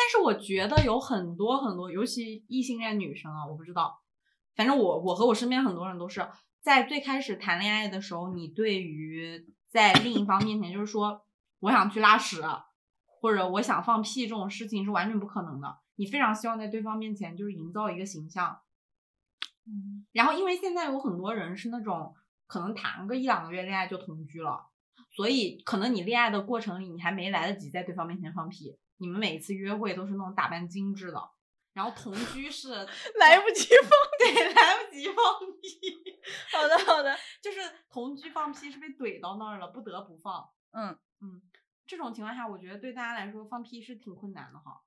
但是我觉得有很多很多，尤其异性恋女生啊，我不知道，反正我我和我身边很多人都是在最开始谈恋爱的时候，你对于在另一方面前就是说我想去拉屎，或者我想放屁这种事情是完全不可能的。你非常希望在对方面前就是营造一个形象，嗯，然后因为现在有很多人是那种可能谈个一两个月恋爱就同居了，所以可能你恋爱的过程里你还没来得及在对方面前放屁，你们每一次约会都是那种打扮精致的，然后同居是 来不及 放。对来不及放屁，好的，好的。就是同居放屁是被怼到那儿了，不得不放。嗯嗯，这种情况下，我觉得对大家来说放屁是挺困难的哈。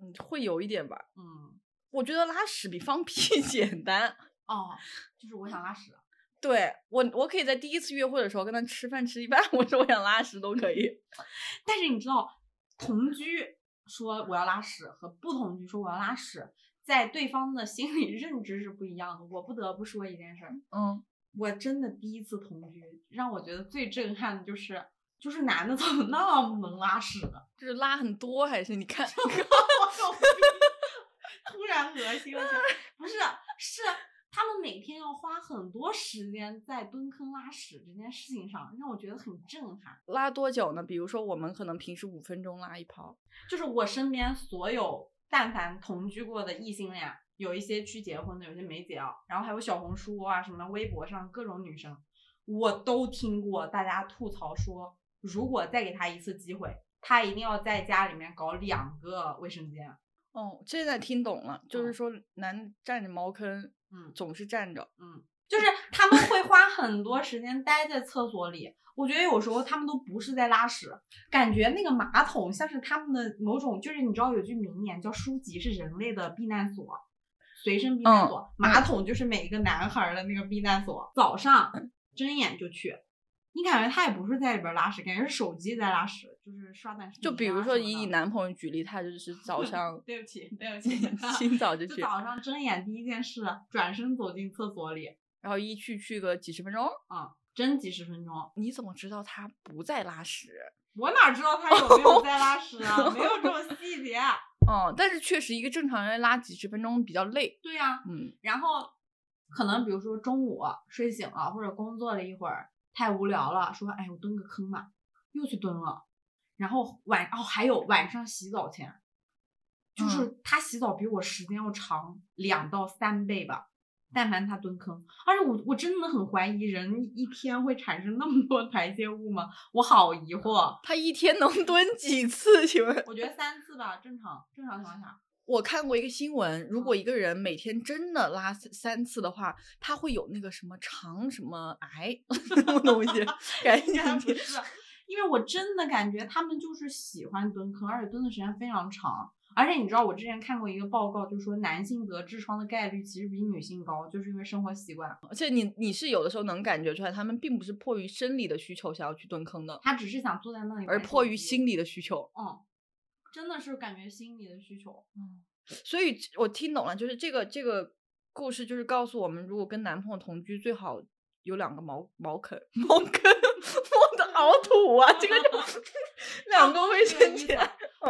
嗯，会有一点吧。嗯，我觉得拉屎比放屁 简单。哦，就是我想拉屎。对我，我可以在第一次约会的时候跟他吃饭吃一半，我说我想拉屎都可以。但是你知道，同居说我要拉屎和不同居说我要拉屎，在对方的心理认知是不一样的。我不得不说一件事儿，嗯，我真的第一次同居，让我觉得最震撼的就是，就是男的怎么那么能拉屎呢？就是拉很多还是你看？突然恶心了，不是，是他们每天要花很多时间在蹲坑拉屎这件事情上，让我觉得很震撼。拉多久呢？比如说我们可能平时五分钟拉一泡。就是我身边所有但凡同居过的异性恋，有一些去结婚的，有些没结啊，然后还有小红书啊什么微博上各种女生，我都听过大家吐槽说，如果再给他一次机会，他一定要在家里面搞两个卫生间。哦，现在听懂了，就是嗯说男占着茅坑，嗯总是站着。嗯，就是他们会花很多时间待在厕所里。我觉得有时候他们都不是在拉屎，感觉那个马桶像是他们的某种，就是你知道有句名言叫“书籍是人类的避难所”，随身避难所，马桶就是每一个男孩儿的那个避难所。早上睁眼就去，你感觉他也不是在里边拉屎，感觉是手机在拉屎，就是刷短视频啊就比如说以你男朋友举例，他就是 早上对不起，对不起，清早就去，就早上睁眼第一件事，转身走进厕所里，然后一去去个几十分钟。啊、真几十分钟。你怎么知道他不在拉屎？我哪知道他有没有在拉屎啊？没有这种 细节。嗯，但是确实一个正常人拉几十分钟比较累。对呀、嗯，然后可能比如说中午睡醒了，或者工作了一会儿，太无聊了，说哎我蹲个坑吧，又去蹲了。然后晚哦还有晚上洗澡前，就是他洗澡比我时间要长两到三倍吧。但凡他蹲坑，而且我我真的很怀疑人一天会产生那么多 排泄物吗？我好疑惑。他一天能蹲几次？请问？我觉得三次吧，正常正常情况下。我看过一个新闻，如果一个人每天真的拉三三次的话，他会有那个什么肠什么癌 什么东西，赶紧应该不是，因为我真的感觉他们就是喜欢蹲坑，而且蹲的时间非常长。而且你知道，我之前看过一个报告，就说男性得痔疮的概率其实比女性高，就是因为生活习惯。而且你你是有的时候能感觉出来，他们并不是迫于生理的需求想要去蹲坑的，他只是想坐在那里，而迫于心。理的需求。嗯，真的是感觉心理的需求。嗯 所以我听懂了，就是这个这个故事就是告诉我们，如果跟男朋友同居，最好有两个茅茅坑，茅坑，我的凹土啊，这个就 两个卫生间。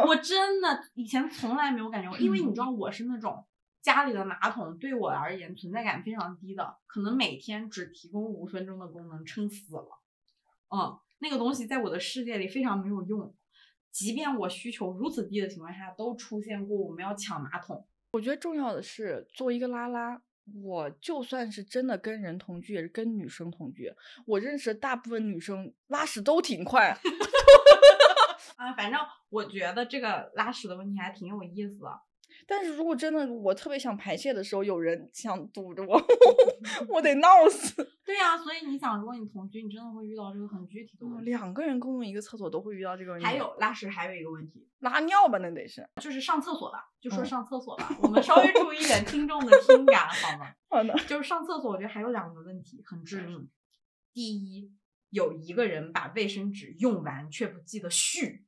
我真的以前从来没有感觉过，因为你知道我是那种家里的马桶对我而言存在感非常低的，可能每天只提供五分钟的功能，撑死了。嗯，那个东西在我的世界里非常没有用，即便我需求如此低的情况下，都出现过我们要抢马桶。我觉得重要的是，作为一个拉拉，我就算是真的跟人同居，也是跟女生同居。我认识的大部分女生拉屎都挺快，啊，反正我觉得这个拉屎的问题还挺有意思的。但是如果真的我特别想排泄的时候，有人想堵着我，我得 闹死。对呀、所以你想，如果你同居，你真的会遇到这个很具体的问题。两个人共用一个厕所都会遇到这个问题。还有拉屎还有一个问题，拉尿吧，那得是。就是上厕所吧，就说嗯上厕所吧，我们稍微注意一点听众的听感好吗？好的。就是上厕所，我觉得还有两个问题很致命。第一，有一个人把卫生纸用完却不记得续。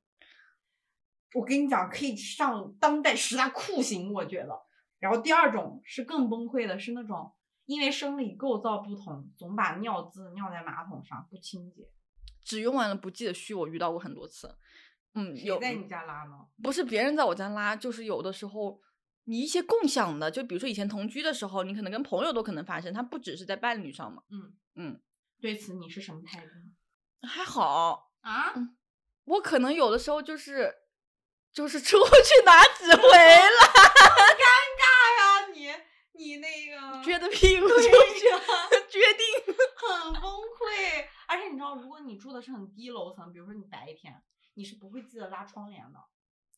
我跟你讲，可以上当代十大酷刑，我觉得。然后第二种是更崩溃的，是那种因为生理构造不同，总把尿渍尿在马桶上不清洁。只用完了不记得续，我遇到过很多次。嗯，有在你家拉吗？不是别人在我家拉，就是有的时候你一些共享的，就比如说以前同居的时候，你可能跟朋友都可能发生，它不只是在伴侣上嘛。嗯嗯，对此你是什么态度？还好，啊？我可能有的时候就是就是出去拿纸回来，尴尬呀，你你那个撅着屁股对出去呀 决定。很崩溃。而且你知道，如果你住的是很低楼层，比如说你白天，你是不会记得拉窗帘的。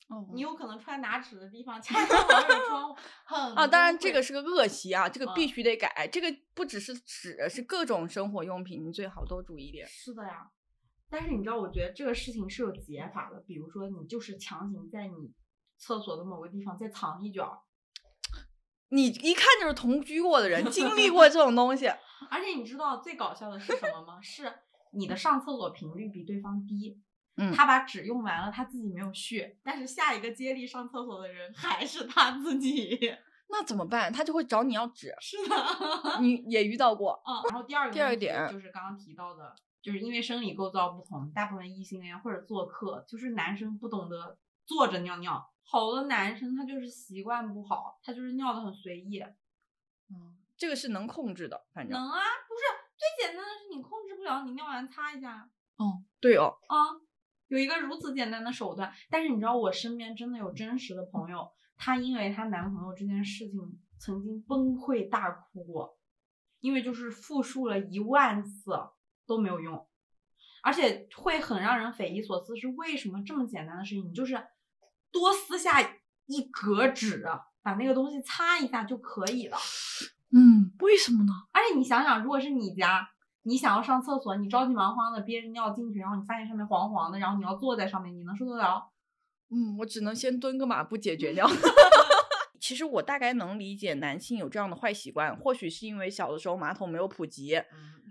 哦你有可能穿拿纸的地方恰恰好有窗户，很啊，当然这个是个恶习啊，这个必嗯须得改。这个不只是纸，是各种生活用品，你最好多注意点。是的呀。但是你知道，我觉得这个事情是有解法的，比如说你就是强行在你厕所的某个地方再藏一卷，你一看就是同居过的人，经历过这种东西。而且你知道最搞笑的是什么吗？是你的上厕所频率比对方低，嗯他把纸用完了，他自己没有续，但是下一个接力上厕所的人还是他自己。那怎么办？他就会找你要纸。是的，你也遇到过？嗯，然后第二个第二点就是刚刚提到的，就是因为生理构造不同，大部分异性恋或者做客，就是男生不懂得坐着尿尿，好多男生他就是习惯不好，他就是尿的很随意。嗯，这个是能控制的，反正。能啊，不是最简单的是你控制不了，你尿完擦一下哦，对哦，啊，有一个如此简单的手段。但是你知道，我身边真的有真实的朋友，她因为她男朋友这件事情曾经崩溃大哭过，因为就是复述了一万次都没有用，而且会很让人匪夷所思，是为什么这么简单的事情，你就是多撕下一格纸，把那个东西擦一下就可以了。嗯，为什么呢？而且你想想，如果是你家，你想要上厕所，你着急忙慌的憋着尿进去，然后你发现上面黄黄的，然后你要坐在上面，你能受得了？嗯，我只能先蹲个马步解决掉。其实我大概能理解男性有这样的坏习惯，或许是因为小的时候马桶没有普及，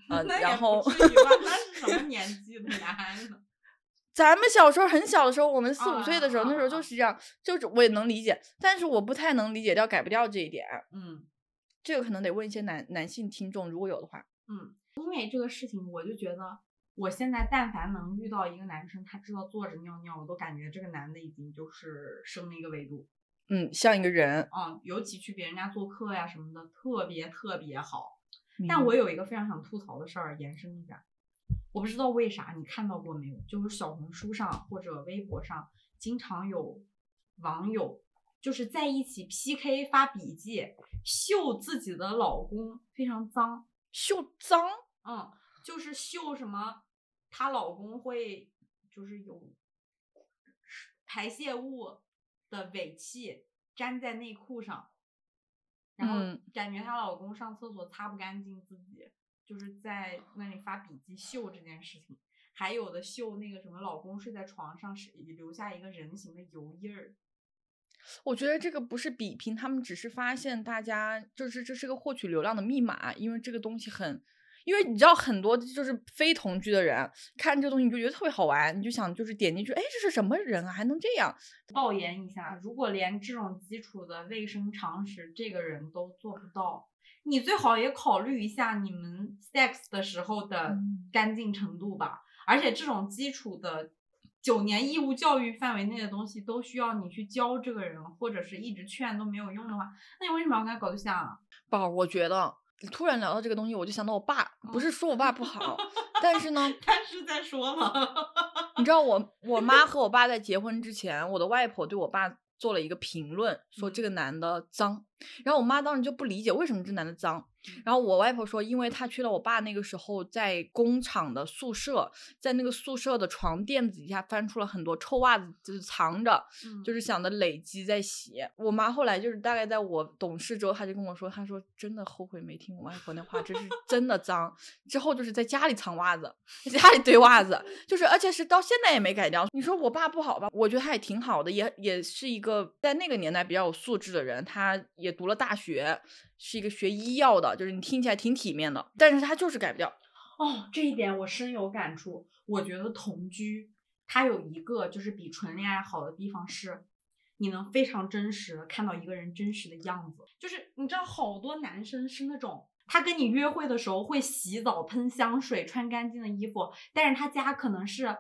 呃，然后不至于吧？那是什么 年纪的呀？咱们小时候很小的时候，我们四五岁的时候，那时候啊啊啊就是这样，就是我也能理解，但是我不太能理解掉改不掉这一点，嗯这个可能得问一些男男性听众，如果有的话。嗯，因为这个事情，我就觉得我现在但凡能遇到一个男生，他知道坐着尿尿，我都感觉这个男的已经就是升了一个维度。嗯，像一个人，嗯，尤其去别人家做客呀什么的，特别特别好。嗯但我有一个非常想吐槽的事儿，延伸一下，我不知道为啥，你看到过没有？就是小红书上或者微博上，经常有网友就是在一起 PK 发笔记，秀自己的老公非常脏，秀脏，嗯，就是秀什么，她老公会就是有排泄物的尾气粘在内裤上，然后嗯感觉她老公上厕所擦不干净，自己就是在那里发笔记秀这件事情。还有的秀那个什么，老公睡在床上是留下一个人形的油印儿，我觉得这个不是比拼，他们只是发现大家就是这是个获取流量的密码，因为这个东西很，因为你知道很多就是非同居的人看这东西你就觉得特别好玩，你就想就是点进去，哎，这是什么人啊，还能这样？爆言一下，如果连这种基础的卫生常识这个人都做不到，你最好也考虑一下你们 sex 的时候的嗯干净程度吧。而且这种基础的九年义务教育范围内的东西，都需要你去教这个人，或者是一直劝都没有用的话，那你为什么要跟他搞对象啊？宝，我觉得突然聊到这个东西，我就想到我爸，不是说我爸不好，但是呢，但是在说了，你知道我我妈和我爸在结婚之前，我的外婆对我爸做了一个评论，说这个男的脏。然后我妈当时就不理解为什么这男的脏。然后我外婆说，因为她去了我爸那个时候在工厂的宿舍，在那个宿舍的床垫子底下翻出了很多臭袜子，就是藏着，就是是想着累积在洗。我妈后来就是大概在我懂事之后，她就跟我说，她说真的后悔没听我外婆那话，这是真的脏。之后就是在家里藏袜子，家里堆袜子，就是而且是到现在也没改掉。你说我爸不好吧？我觉得他也挺好的，也也是一个在那个年代比较有素质的人，他也读了大学，是一个学医药的，就是你听起来挺体面的，但是他就是改不掉。哦，这一点我深有感触。我觉得同居它有一个就是比纯恋爱好的地方是，你能非常真实的看到一个人真实的样子。就是你知道，好多男生是那种他跟你约会的时候会洗澡、喷香水、穿干净的衣服，但是他家可能是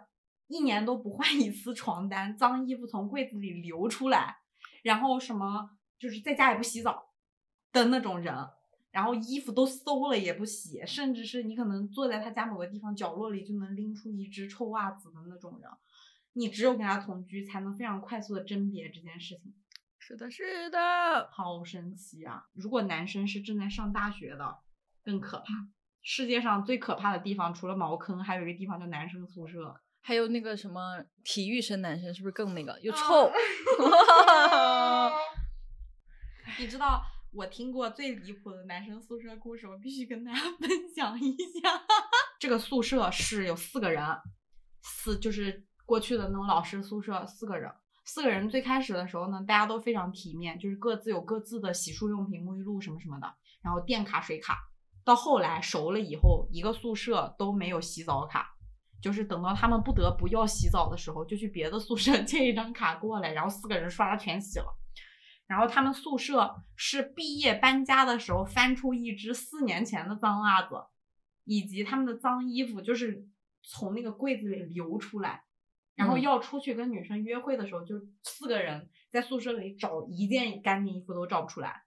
一年都不换一次床单，脏衣服从柜子里流出来，然后什么就是在家也不洗澡的那种人。然后衣服都馊了也不洗，甚至是你可能坐在他家某个地方角落里就能拎出一只臭袜子的那种人，你只有跟他同居才能非常快速的甄别这件事情，是的，是的，好神奇啊！如果男生是正在上大学的，更可怕。世界上最可怕的地方除了茅坑，还有一个地方叫男生宿舍。还有那个什么体育生男生是不是更那个又啊臭？你知道我听过最离谱的男生宿舍故事，我必须跟大家 分享一下。这个宿舍是有四个人，四就是过去的那种老师宿舍，四个人。四个人最开始的时候呢，大家都非常体面，就是各自有各自的洗漱用品、沐浴露什么什么的，然后电卡、水卡。到后来熟了以后，一个宿舍都没有洗澡卡，就是等到他们不得不要洗澡的时候，就去别的宿舍 借一张卡过来，然后四个人刷全洗了。然后他们宿舍是毕业搬家的时候翻出一只四年前的脏袜子，以及他们的脏衣服，就是从那个柜子里流出来。然后嗯要出去跟女生约会的时候，就四个人在宿舍里找一件干净衣服都找不出来。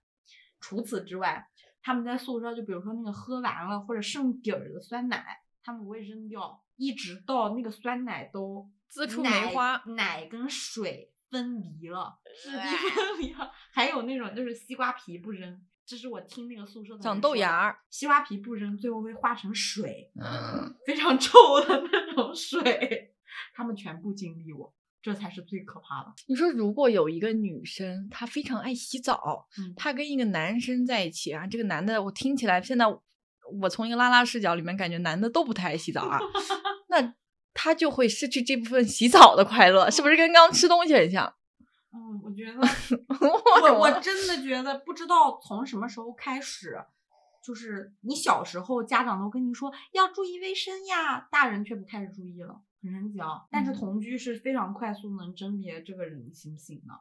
除此之外，他们在宿舍就比如说那个喝完了或者剩底儿的酸奶，他们不会扔掉，一直到那个酸奶都滋出梅奶花奶跟水分离了，质地分离了。还有那种就是西瓜皮不扔，这是我听那个宿舍的人长豆芽儿，西瓜皮不扔，最后会化成水，嗯 非常臭的那种水。他们全部经历过，这才是最可怕的。你说如果有一个女生，她非常爱洗澡，嗯她跟一个男生在一起啊，这个男的我听起来现在我从一个拉拉视角里面感觉男的都不太爱洗澡啊，那他就会失去这部分洗澡的快乐，是不是跟刚刚吃东西很像？嗯，我觉得 我我真的觉得不知道从什么时候开始，就是你小时候家长都跟你说要注意卫生呀，大人却不开始注意了，很神奇啊。但是嗯同居是非常快速能甄别这个人行不行的。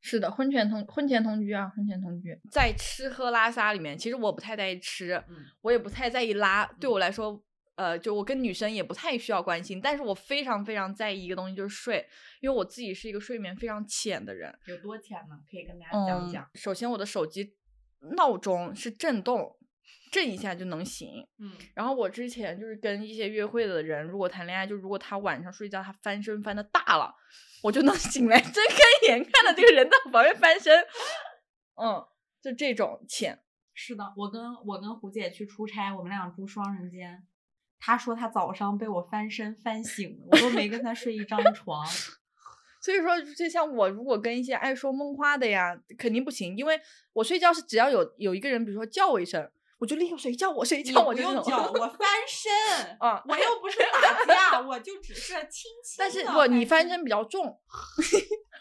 是的，婚前同婚前同居啊，婚前同居，在吃喝拉撒里面，其实我不太在意吃，嗯我也不太在意拉，对我来说，呃，就我跟女生也不太需要关心，但是我非常非常在意一个东西，就是睡，因为我自己是一个睡眠非常浅的人。有多浅呢？可以跟大家讲嗯讲。，首先我的手机闹钟是震动，震一下就能醒。嗯然后我之前就是跟一些约会的人，如果谈恋爱，就如果他晚上睡觉他翻身翻的大了，我就能 醒来，睁开眼看到这个人在我旁边翻身。嗯，就这种浅。是的，我跟我跟胡姐去出差，我们俩住双人间。她说他早上被我翻身翻醒了，我都没跟他睡一张床。所以说，就像我如果跟一些爱说梦话的呀，肯定不行，因为我睡觉是只要有有一个人，比如说叫我一声，我就立刻谁叫我谁你叫我就叫，我翻身。啊。我又不是打架，我就只是轻轻但是不，你翻身。身比较重，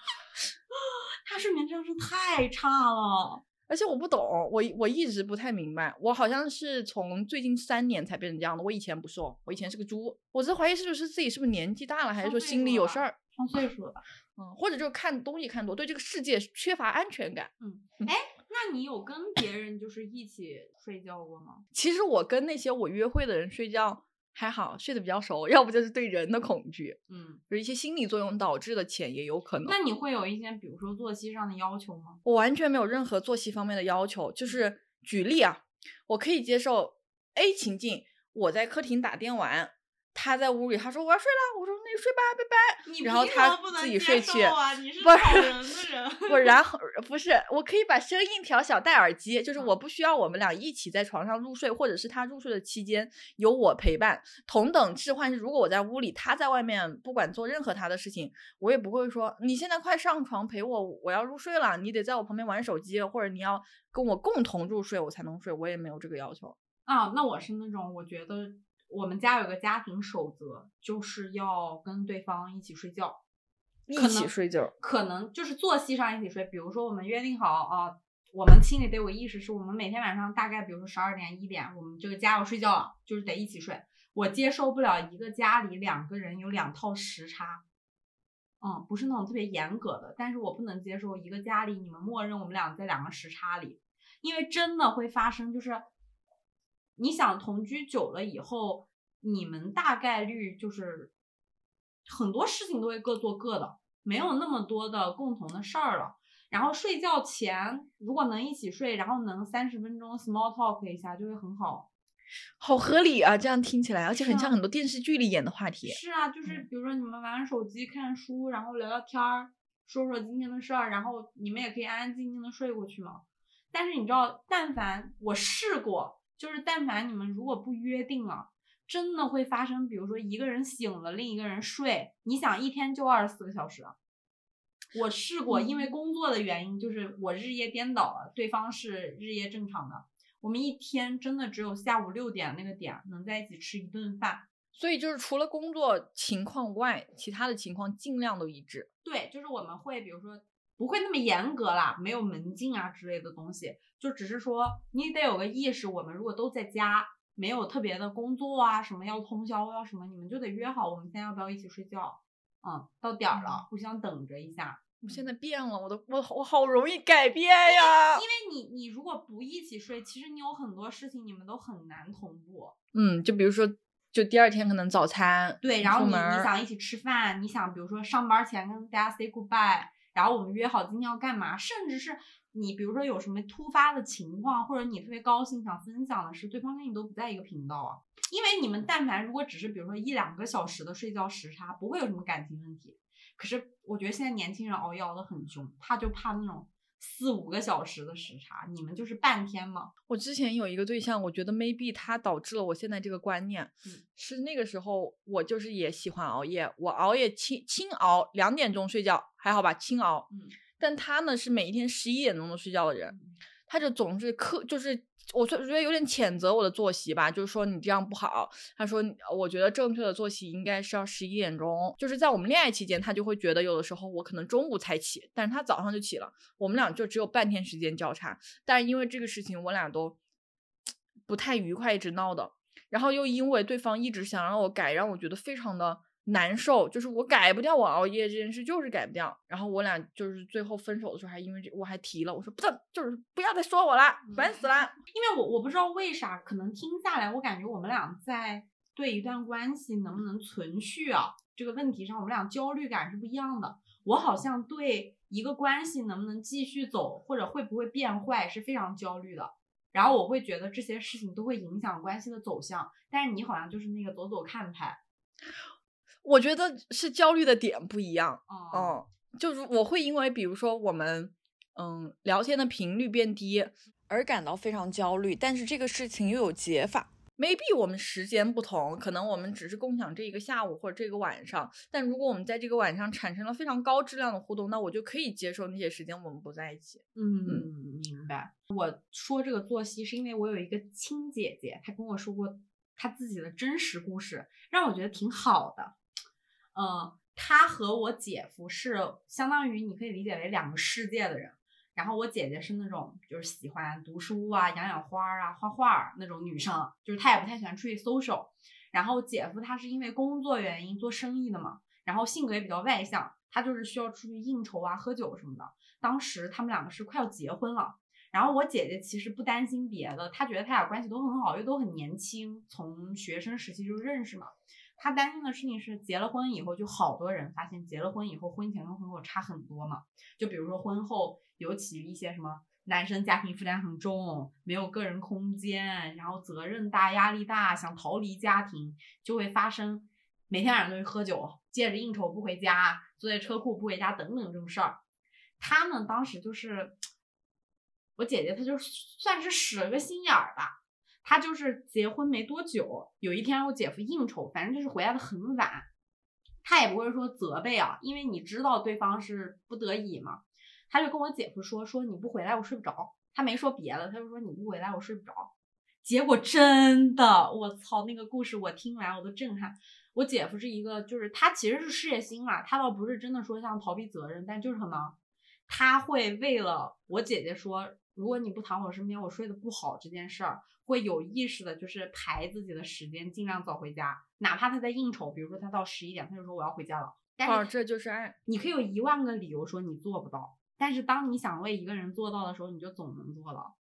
他睡眠真是太差了。而且我不懂，我我一直不太明白，我好像是从最近三年才变成这样的。我以前不是哦，我以前是个猪。我在怀疑是不是自己是不是年纪大了，还是说心里有事儿？上岁数了吧？嗯，或者就是看东西看多，对这个世界缺乏安全感。嗯，哎那你有跟别人就是一起睡觉过吗？其实我跟那些我约会的人睡觉还好，睡得比较熟，要不就是对人的恐惧，嗯，就是一些心理作用导致的浅也有可能。那你会有一些比如说作息上的要求吗？我完全没有任何作息方面的要求，就是举例啊，我可以接受 A 情境，我在客厅打电玩，他在屋里，他说我要睡了，我说那你睡吧，拜拜。你然后他自己睡去受啊？你是不是讨人的人。我然 后不是，我可以把声音调小，戴耳机，就是嗯我不需要我们俩一起在床上入睡，或者是他入睡的期间有我陪伴，同等置换是，如果我在屋里，他在外面，不管做任何他的事情，我也不会说你现在快上床陪我，我要入睡了，你得在我旁边玩手机，或者你要跟我共同入睡，我才能睡，我也没有这个要求。啊，那我是那种，我觉得我们家有个家庭守则，就是要跟对方一起睡觉，一起睡觉，可能就是作息上一起睡。比如说我们约定好啊，我们心里得有意识，是我们每天晚上大概比如说十二点一点，我们这个家要睡觉了，就是得一起睡。我接受不了一个家里两个人有两套时差。嗯，不是那种特别严格的，但是我不能接受一个家里你们默认我们俩在两个时差里，因为真的会发生，就是你想同居久了以后，你们大概率就是很多事情都会各做各的，没有那么多的共同的事儿了。然后睡觉前如果能一起睡，然后能三十分钟 small talk 一下，就会很好。好合理啊！这样听起来，而且很像很多电视剧里演的话题。是啊，就是嗯比如说你们玩玩手机、看书，然后聊聊天儿，说说今天的事儿，然后你们也可以安安静静的睡过去嘛。但是你知道，但凡我试过，就是但凡你们如果不约定了，真的会发生，比如说一个人醒了，另一个人睡，你想一天就二十四个小时啊。我试过，因为工作的原因，就是我日夜颠倒了，对方是日夜正常的，我们一天真的只有下午六点那个点能在一起吃一顿饭。所以就是除了工作情况外，其他的情况尽量都一致。对，就是我们会，比如说不会那么严格啦，没有门禁啊之类的东西，就只是说你得有个意识，我们如果都在家，没有特别的工作啊，什么要通宵要什么，你们就得约好，我们现在要不要一起睡觉？嗯，到点儿了，互相等着一下。我现在变了，我都我我好容易改变呀。因为你你如果不一起睡，其实你有很多事情你们都很难同步。嗯，就比如说，就第二天可能早餐对，然后你你想一起吃饭，你想比如说上班前跟大家 say goodbye，然后我们约好今天要干嘛，甚至是你比如说有什么突发的情况，或者你特别高兴想分享的事，对方跟你都不在一个频道啊。因为你们但凡如果只是比如说一两个小时的睡觉时差，不会有什么感情问题。可是我觉得现在年轻人熬夜熬得很凶，怕就怕那种四五个小时的时差，你们就是半天吗。我之前有一个对象，我觉得 maybe 他导致了我现在这个观念，嗯是那个时候我就是也喜欢熬夜，我熬夜轻轻熬两点钟睡觉还好吧，轻熬。嗯但他呢是每一天十一点钟都睡觉的人，他就总是刻，就是我觉得有点谴责我的作息吧，就是说你这样不好。他说，我觉得正确的作息应该是要十一点钟。就是在我们恋爱期间，他就会觉得有的时候我可能中午才起，但是他早上就起了，我们俩就只有半天时间交叉。但是因为这个事情，我俩都不太愉快，一直闹的。然后又因为对方一直想让我改，让我觉得非常的难受，就是我改不掉我熬夜这件事，就是改不掉。然后我俩就是最后分手的时候，还因为这我还提了，我说不，就是不要再说我了，烦死了。因为我我不知道为啥，可能听下来，我感觉我们俩在对一段关系能不能存续啊这个问题上，我们俩焦虑感是不一样的。我好像对一个关系能不能继续走，或者会不会变坏是非常焦虑的。然后我会觉得这些事情都会影响关系的走向，但是你好像就是那个走走看派。我觉得是焦虑的点不一样，哦，嗯，就是我会因为比如说我们嗯聊天的频率变低而感到非常焦虑，但是这个事情又有解法。maybe 我们时间不同，可能我们只是共享这一个下午或者这个晚上，但如果我们在这个晚上产生了非常高质量的互动，那我就可以接受那些时间我们不在一起。嗯，明白。我说这个作息是因为我有一个亲姐姐，她跟我说过她自己的真实故事，让我觉得挺好的。嗯，她和我姐夫是相当于你可以理解为两个世界的人。然后我姐姐是那种就是喜欢读书啊、养养花啊、画画那种女生，就是她也不太喜欢出去 social。然后姐夫他是因为工作原因做生意的嘛，然后性格也比较外向，他就是需要出去应酬啊、喝酒什么的。当时他们两个是快要结婚了，然后我姐姐其实不担心别的，她觉得他俩关系都很好，因为都很年轻，从学生时期就认识嘛。他担心的事情是结了婚以后，就好多人发现结了婚以后婚前跟婚后差很多嘛。就比如说婚后，尤其一些什么男生家庭负担很重，没有个人空间，然后责任大、压力大，想逃离家庭，就会发生每天晚上都去喝酒，借着应酬不回家，坐在车库不回家等等这种事儿。他们当时就是我姐姐，她就算是使了个心眼儿吧。他就是结婚没多久，有一天我姐夫应酬，反正就是回来的很晚，他也不会说责备啊，因为你知道对方是不得已嘛。他就跟我姐夫说说你不回来我睡不着，他没说别的，他就说你不回来我睡不着。结果真的，我操，那个故事我听完我都震撼。我姐夫是一个，就是他其实是事业心嘛，他倒不是真的说像逃避责任，但就是很忙。他会为了我姐姐说，如果你不躺我身边，我睡得不好这件事儿，会有意识的，就是排自己的时间，尽量早回家，哪怕他在应酬，比如说他到十一点，他就说我要回家了。但是哦，这就是爱。你可以有一万个理由说你做不到，但是当你想为一个人做到的时候，你就总能做到。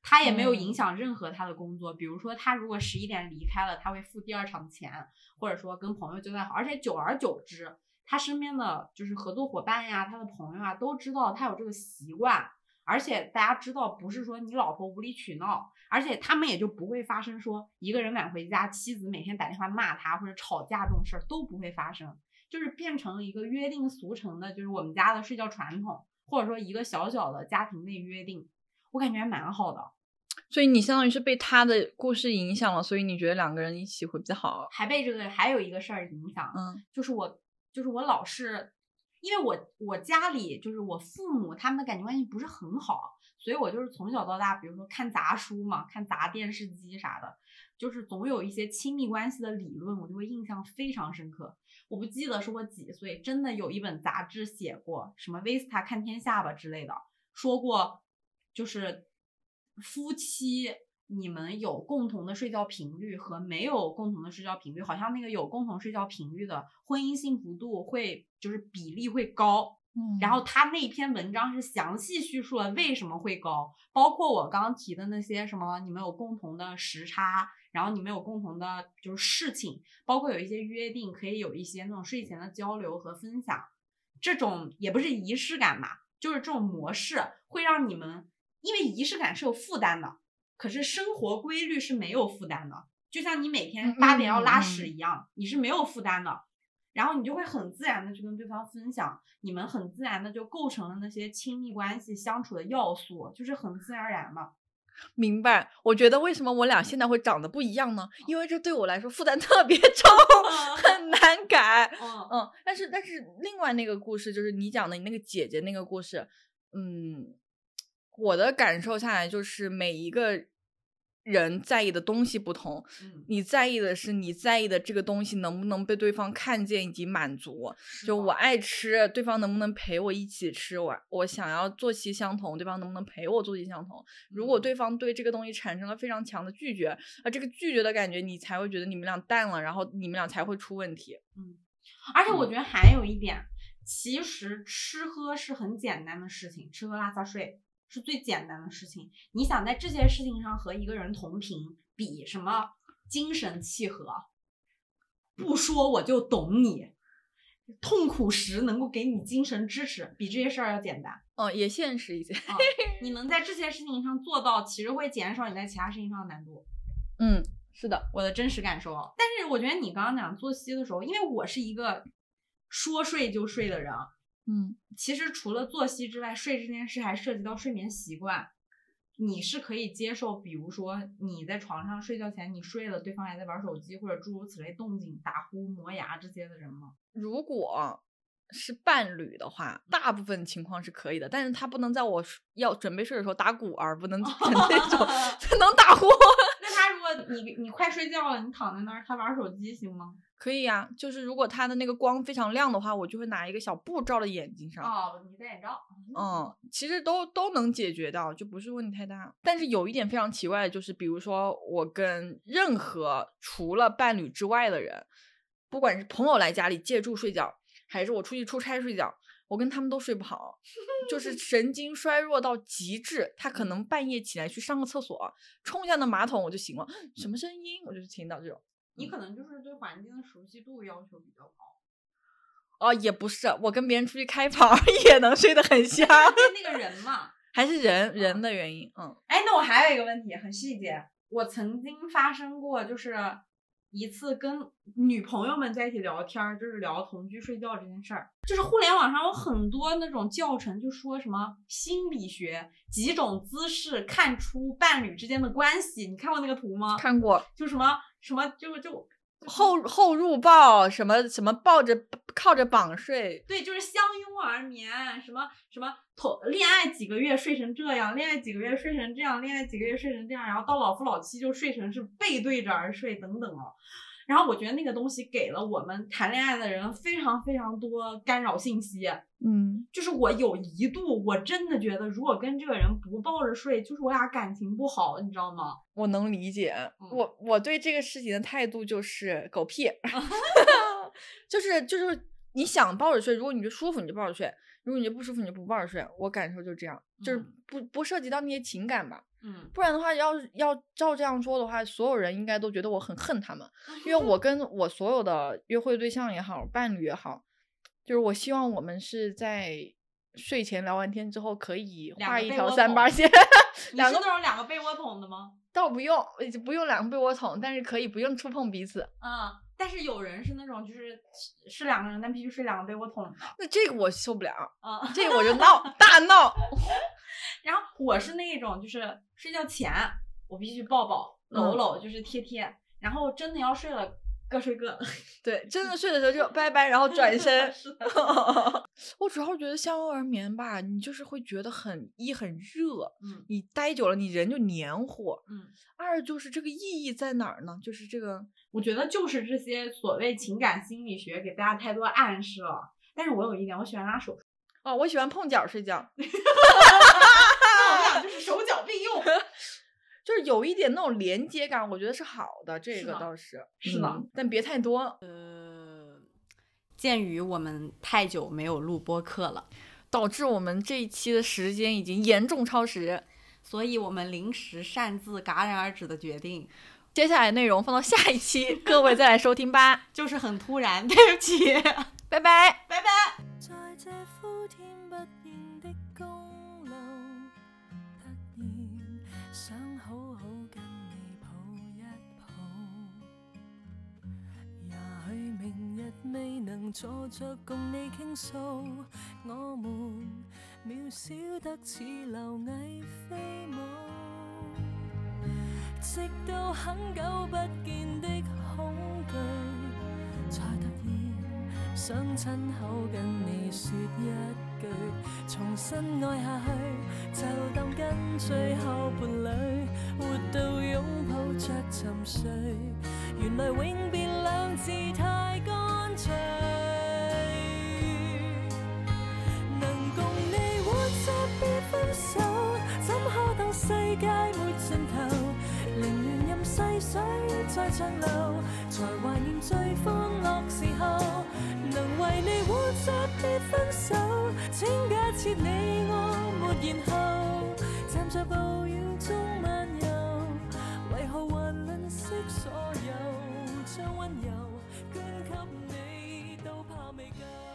他也没有影响任何他的工作，比如说他如果十一点离开了，他会付第二场的钱，或者说跟朋友交代好，而且久而久之，他身边的就是合作伙伴呀，他的朋友啊都知道他有这个习惯，而且大家知道不是说你老婆无理取闹，而且他们也就不会发生说一个人晚回家，妻子每天打电话骂他或者吵架这种事儿都不会发生。就是变成了一个约定俗成的，就是我们家的睡觉传统，或者说一个小小的家庭内约定，我感觉还蛮好的。所以你相当于是被他的故事影响了，所以你觉得两个人一起会比较好。还被这个还有一个事儿影响，嗯就是我就是我老是，因为我我家里就是我父母他们的感情关系不是很好，所以我就是从小到大，比如说看杂书嘛，看杂电视机啥的，就是总有一些亲密关系的理论，我就会印象非常深刻。我不记得是我几岁，真的有一本杂志写过什么《Vista 看天下》吧之类的，说过就是夫妻你们有共同的睡觉频率和没有共同的睡觉频率，好像那个有共同睡觉频率的婚姻幸福度会就是比例会高。嗯然后他那篇文章是详细叙述了为什么会高，包括我刚刚提的那些什么，你们有共同的时差，然后你们有共同的就是事情，包括有一些约定，可以有一些那种睡前的交流和分享，这种也不是仪式感嘛，就是这种模式会让你们，因为仪式感是有负担的，可是生活规律是没有负担的，就像你每天嗯八点要拉嗯屎一样，你是没有负担的。然后你就会很自然的去跟对方分享，你们很自然的就构成了那些亲密关系相处的要素，就是很自然而然嘛。明白。我觉得为什么我俩现在会长得不一样呢？因为这对我来说负担 特别重，很难改。嗯嗯，但是但是另外那个故事就是你讲的你那个姐姐那个故事，嗯，我的感受下来就是每一个人在意的东西不同，嗯，你在意的是你在意的这个东西能不能被对方看见以及满足。就我爱吃，对方能不能陪我一起吃？我我想要作息相同，对方能不能陪我作息相同？如果嗯对方对这个东西产生了非常强的拒绝，啊，这个拒绝的感觉，你才会觉得你们俩淡了，然后你们俩才会出问题。嗯而且我觉得还有一点，其实吃喝是很简单的事情，吃喝拉撒睡是最简单的事情。你想在这些事情上和一个人同频，比什么精神契合，不说我就懂你，痛苦时能够给你精神支持，比这些事儿要简单。哦，也现实一些。啊，你能在这些事情上做到，其实会减少你在其他事情上的难度。嗯，是的，我的真实感受。但是我觉得你刚刚讲作息的时候，因为我是一个说睡就睡的人，啊嗯，其实除了作息之外，睡这件事还涉及到睡眠习惯。你是可以接受，比如说你在床上睡觉前你睡了，对方还在玩手机或者诸如此类动静、打呼、磨牙这些的人吗？如果是伴侣的话，大部分情况是可以的，但是他不能在我要准备睡的时候打鼓而，不能那种 他能打呼。那他如果你你快睡觉了，你躺在那儿，他玩手机行吗？可以呀、就是如果它的那个光非常亮的话，我就会拿一个小布罩在眼睛上。哦，你戴眼罩。嗯，其实都都能解决到，就不是问题太大。但是有一点非常奇怪的就是，比如说我跟任何除了伴侣之外的人，不管是朋友来家里借住睡觉，还是我出去出差睡觉，我跟他们都睡不好，就是神经衰弱到极致。他可能半夜起来去上个厕所，冲一下那马桶我就醒了，什么声音我就听到这种。你可能就是对环境的熟悉度要求比较高。哦，也不是，我跟别人出去开房也能睡得很香，对那个人嘛，还是人人的原因。嗯哎，那我还有一个问题，很细节。我曾经发生过，就是一次跟女朋友们在一起聊天儿，就是聊同居睡觉这件事儿。就是互联网上有很多那种教程，就说什么心理学几种姿势看出伴侣之间的关系。你看过那个图吗？看过。就什么什么就就后后入抱，什么什么抱着靠着绑睡，对，就是相拥而眠，什么什么头恋爱几个月睡成这样，恋爱几个月睡成这样，恋爱几个月睡成这样，然后到老夫老妻就睡成是背对着而睡等等哦。然后我觉得那个东西给了我们谈恋爱的人非常非常多干扰信息。嗯，就是我有一度我真的觉得，如果跟这个人不抱着睡，就是我俩感情不好，你知道吗？我能理解。嗯我我对这个事情的态度就是狗屁，就是就是你想抱着睡，如果你就舒服你就抱着睡，如果你就不舒服你就不抱着睡。我感受就这样，就是嗯不不涉及到那些情感吧。嗯，不然的话，要是要照这样说的话，所有人应该都觉得我很恨他们，因为我跟我所有的约会对象也好，伴侣也好，就是我希望我们是在睡前聊完天之后，可以画一条三八线，你两个是那种两个被窝桶的吗？倒不用，呃不用两个被窝桶，但是可以不用触碰彼此。嗯，但是有人是那种就是是是两个人，但必须睡两个被窝桶的。那这个我受不了，嗯，这个我就闹 大闹。然后我是那种就是睡觉前我必须抱抱搂搂，就是贴贴，然后真的要睡了各睡各的。对，真的 睡的时候就拜拜，然后转身。主要觉得相拥而眠吧，你就是会觉得很一很热，嗯你待久了你人就黏糊。嗯，二就是这个意义在哪儿呢？就是这个，我觉得就是这些所谓情感心理学给大家太多暗示了。但是我有一点，我喜欢拉手，哦，我喜欢碰脚睡觉，那我们俩就是手脚并用。就是有一点那种连接感，我觉得是好的，这个倒是是的嗯但别太多。呃，鉴于我们太久没有录播课了，导致我们这一期的时间已经严重超时。所以我们临时擅自戛然而止的决定，接下来内容放到下一期，各位再来收听吧，就是很突然，对不起，拜拜。拜拜。在這未能坐着共你倾诉，我们渺小得似螻蟻飛舞。直到很久不见的恐惧，才突然想亲口跟你说一句，重新爱下去，就当跟最后伴侣活到拥抱着沉睡，原来永别两字太干能共你活着别分手怎可当世界没尽头宁愿任细水再长流才怀念最欢乐时候能为你活着别分手请假设你我没然后站在暴雨中漫游为何还吝啬所有将温柔捐给你？Omega.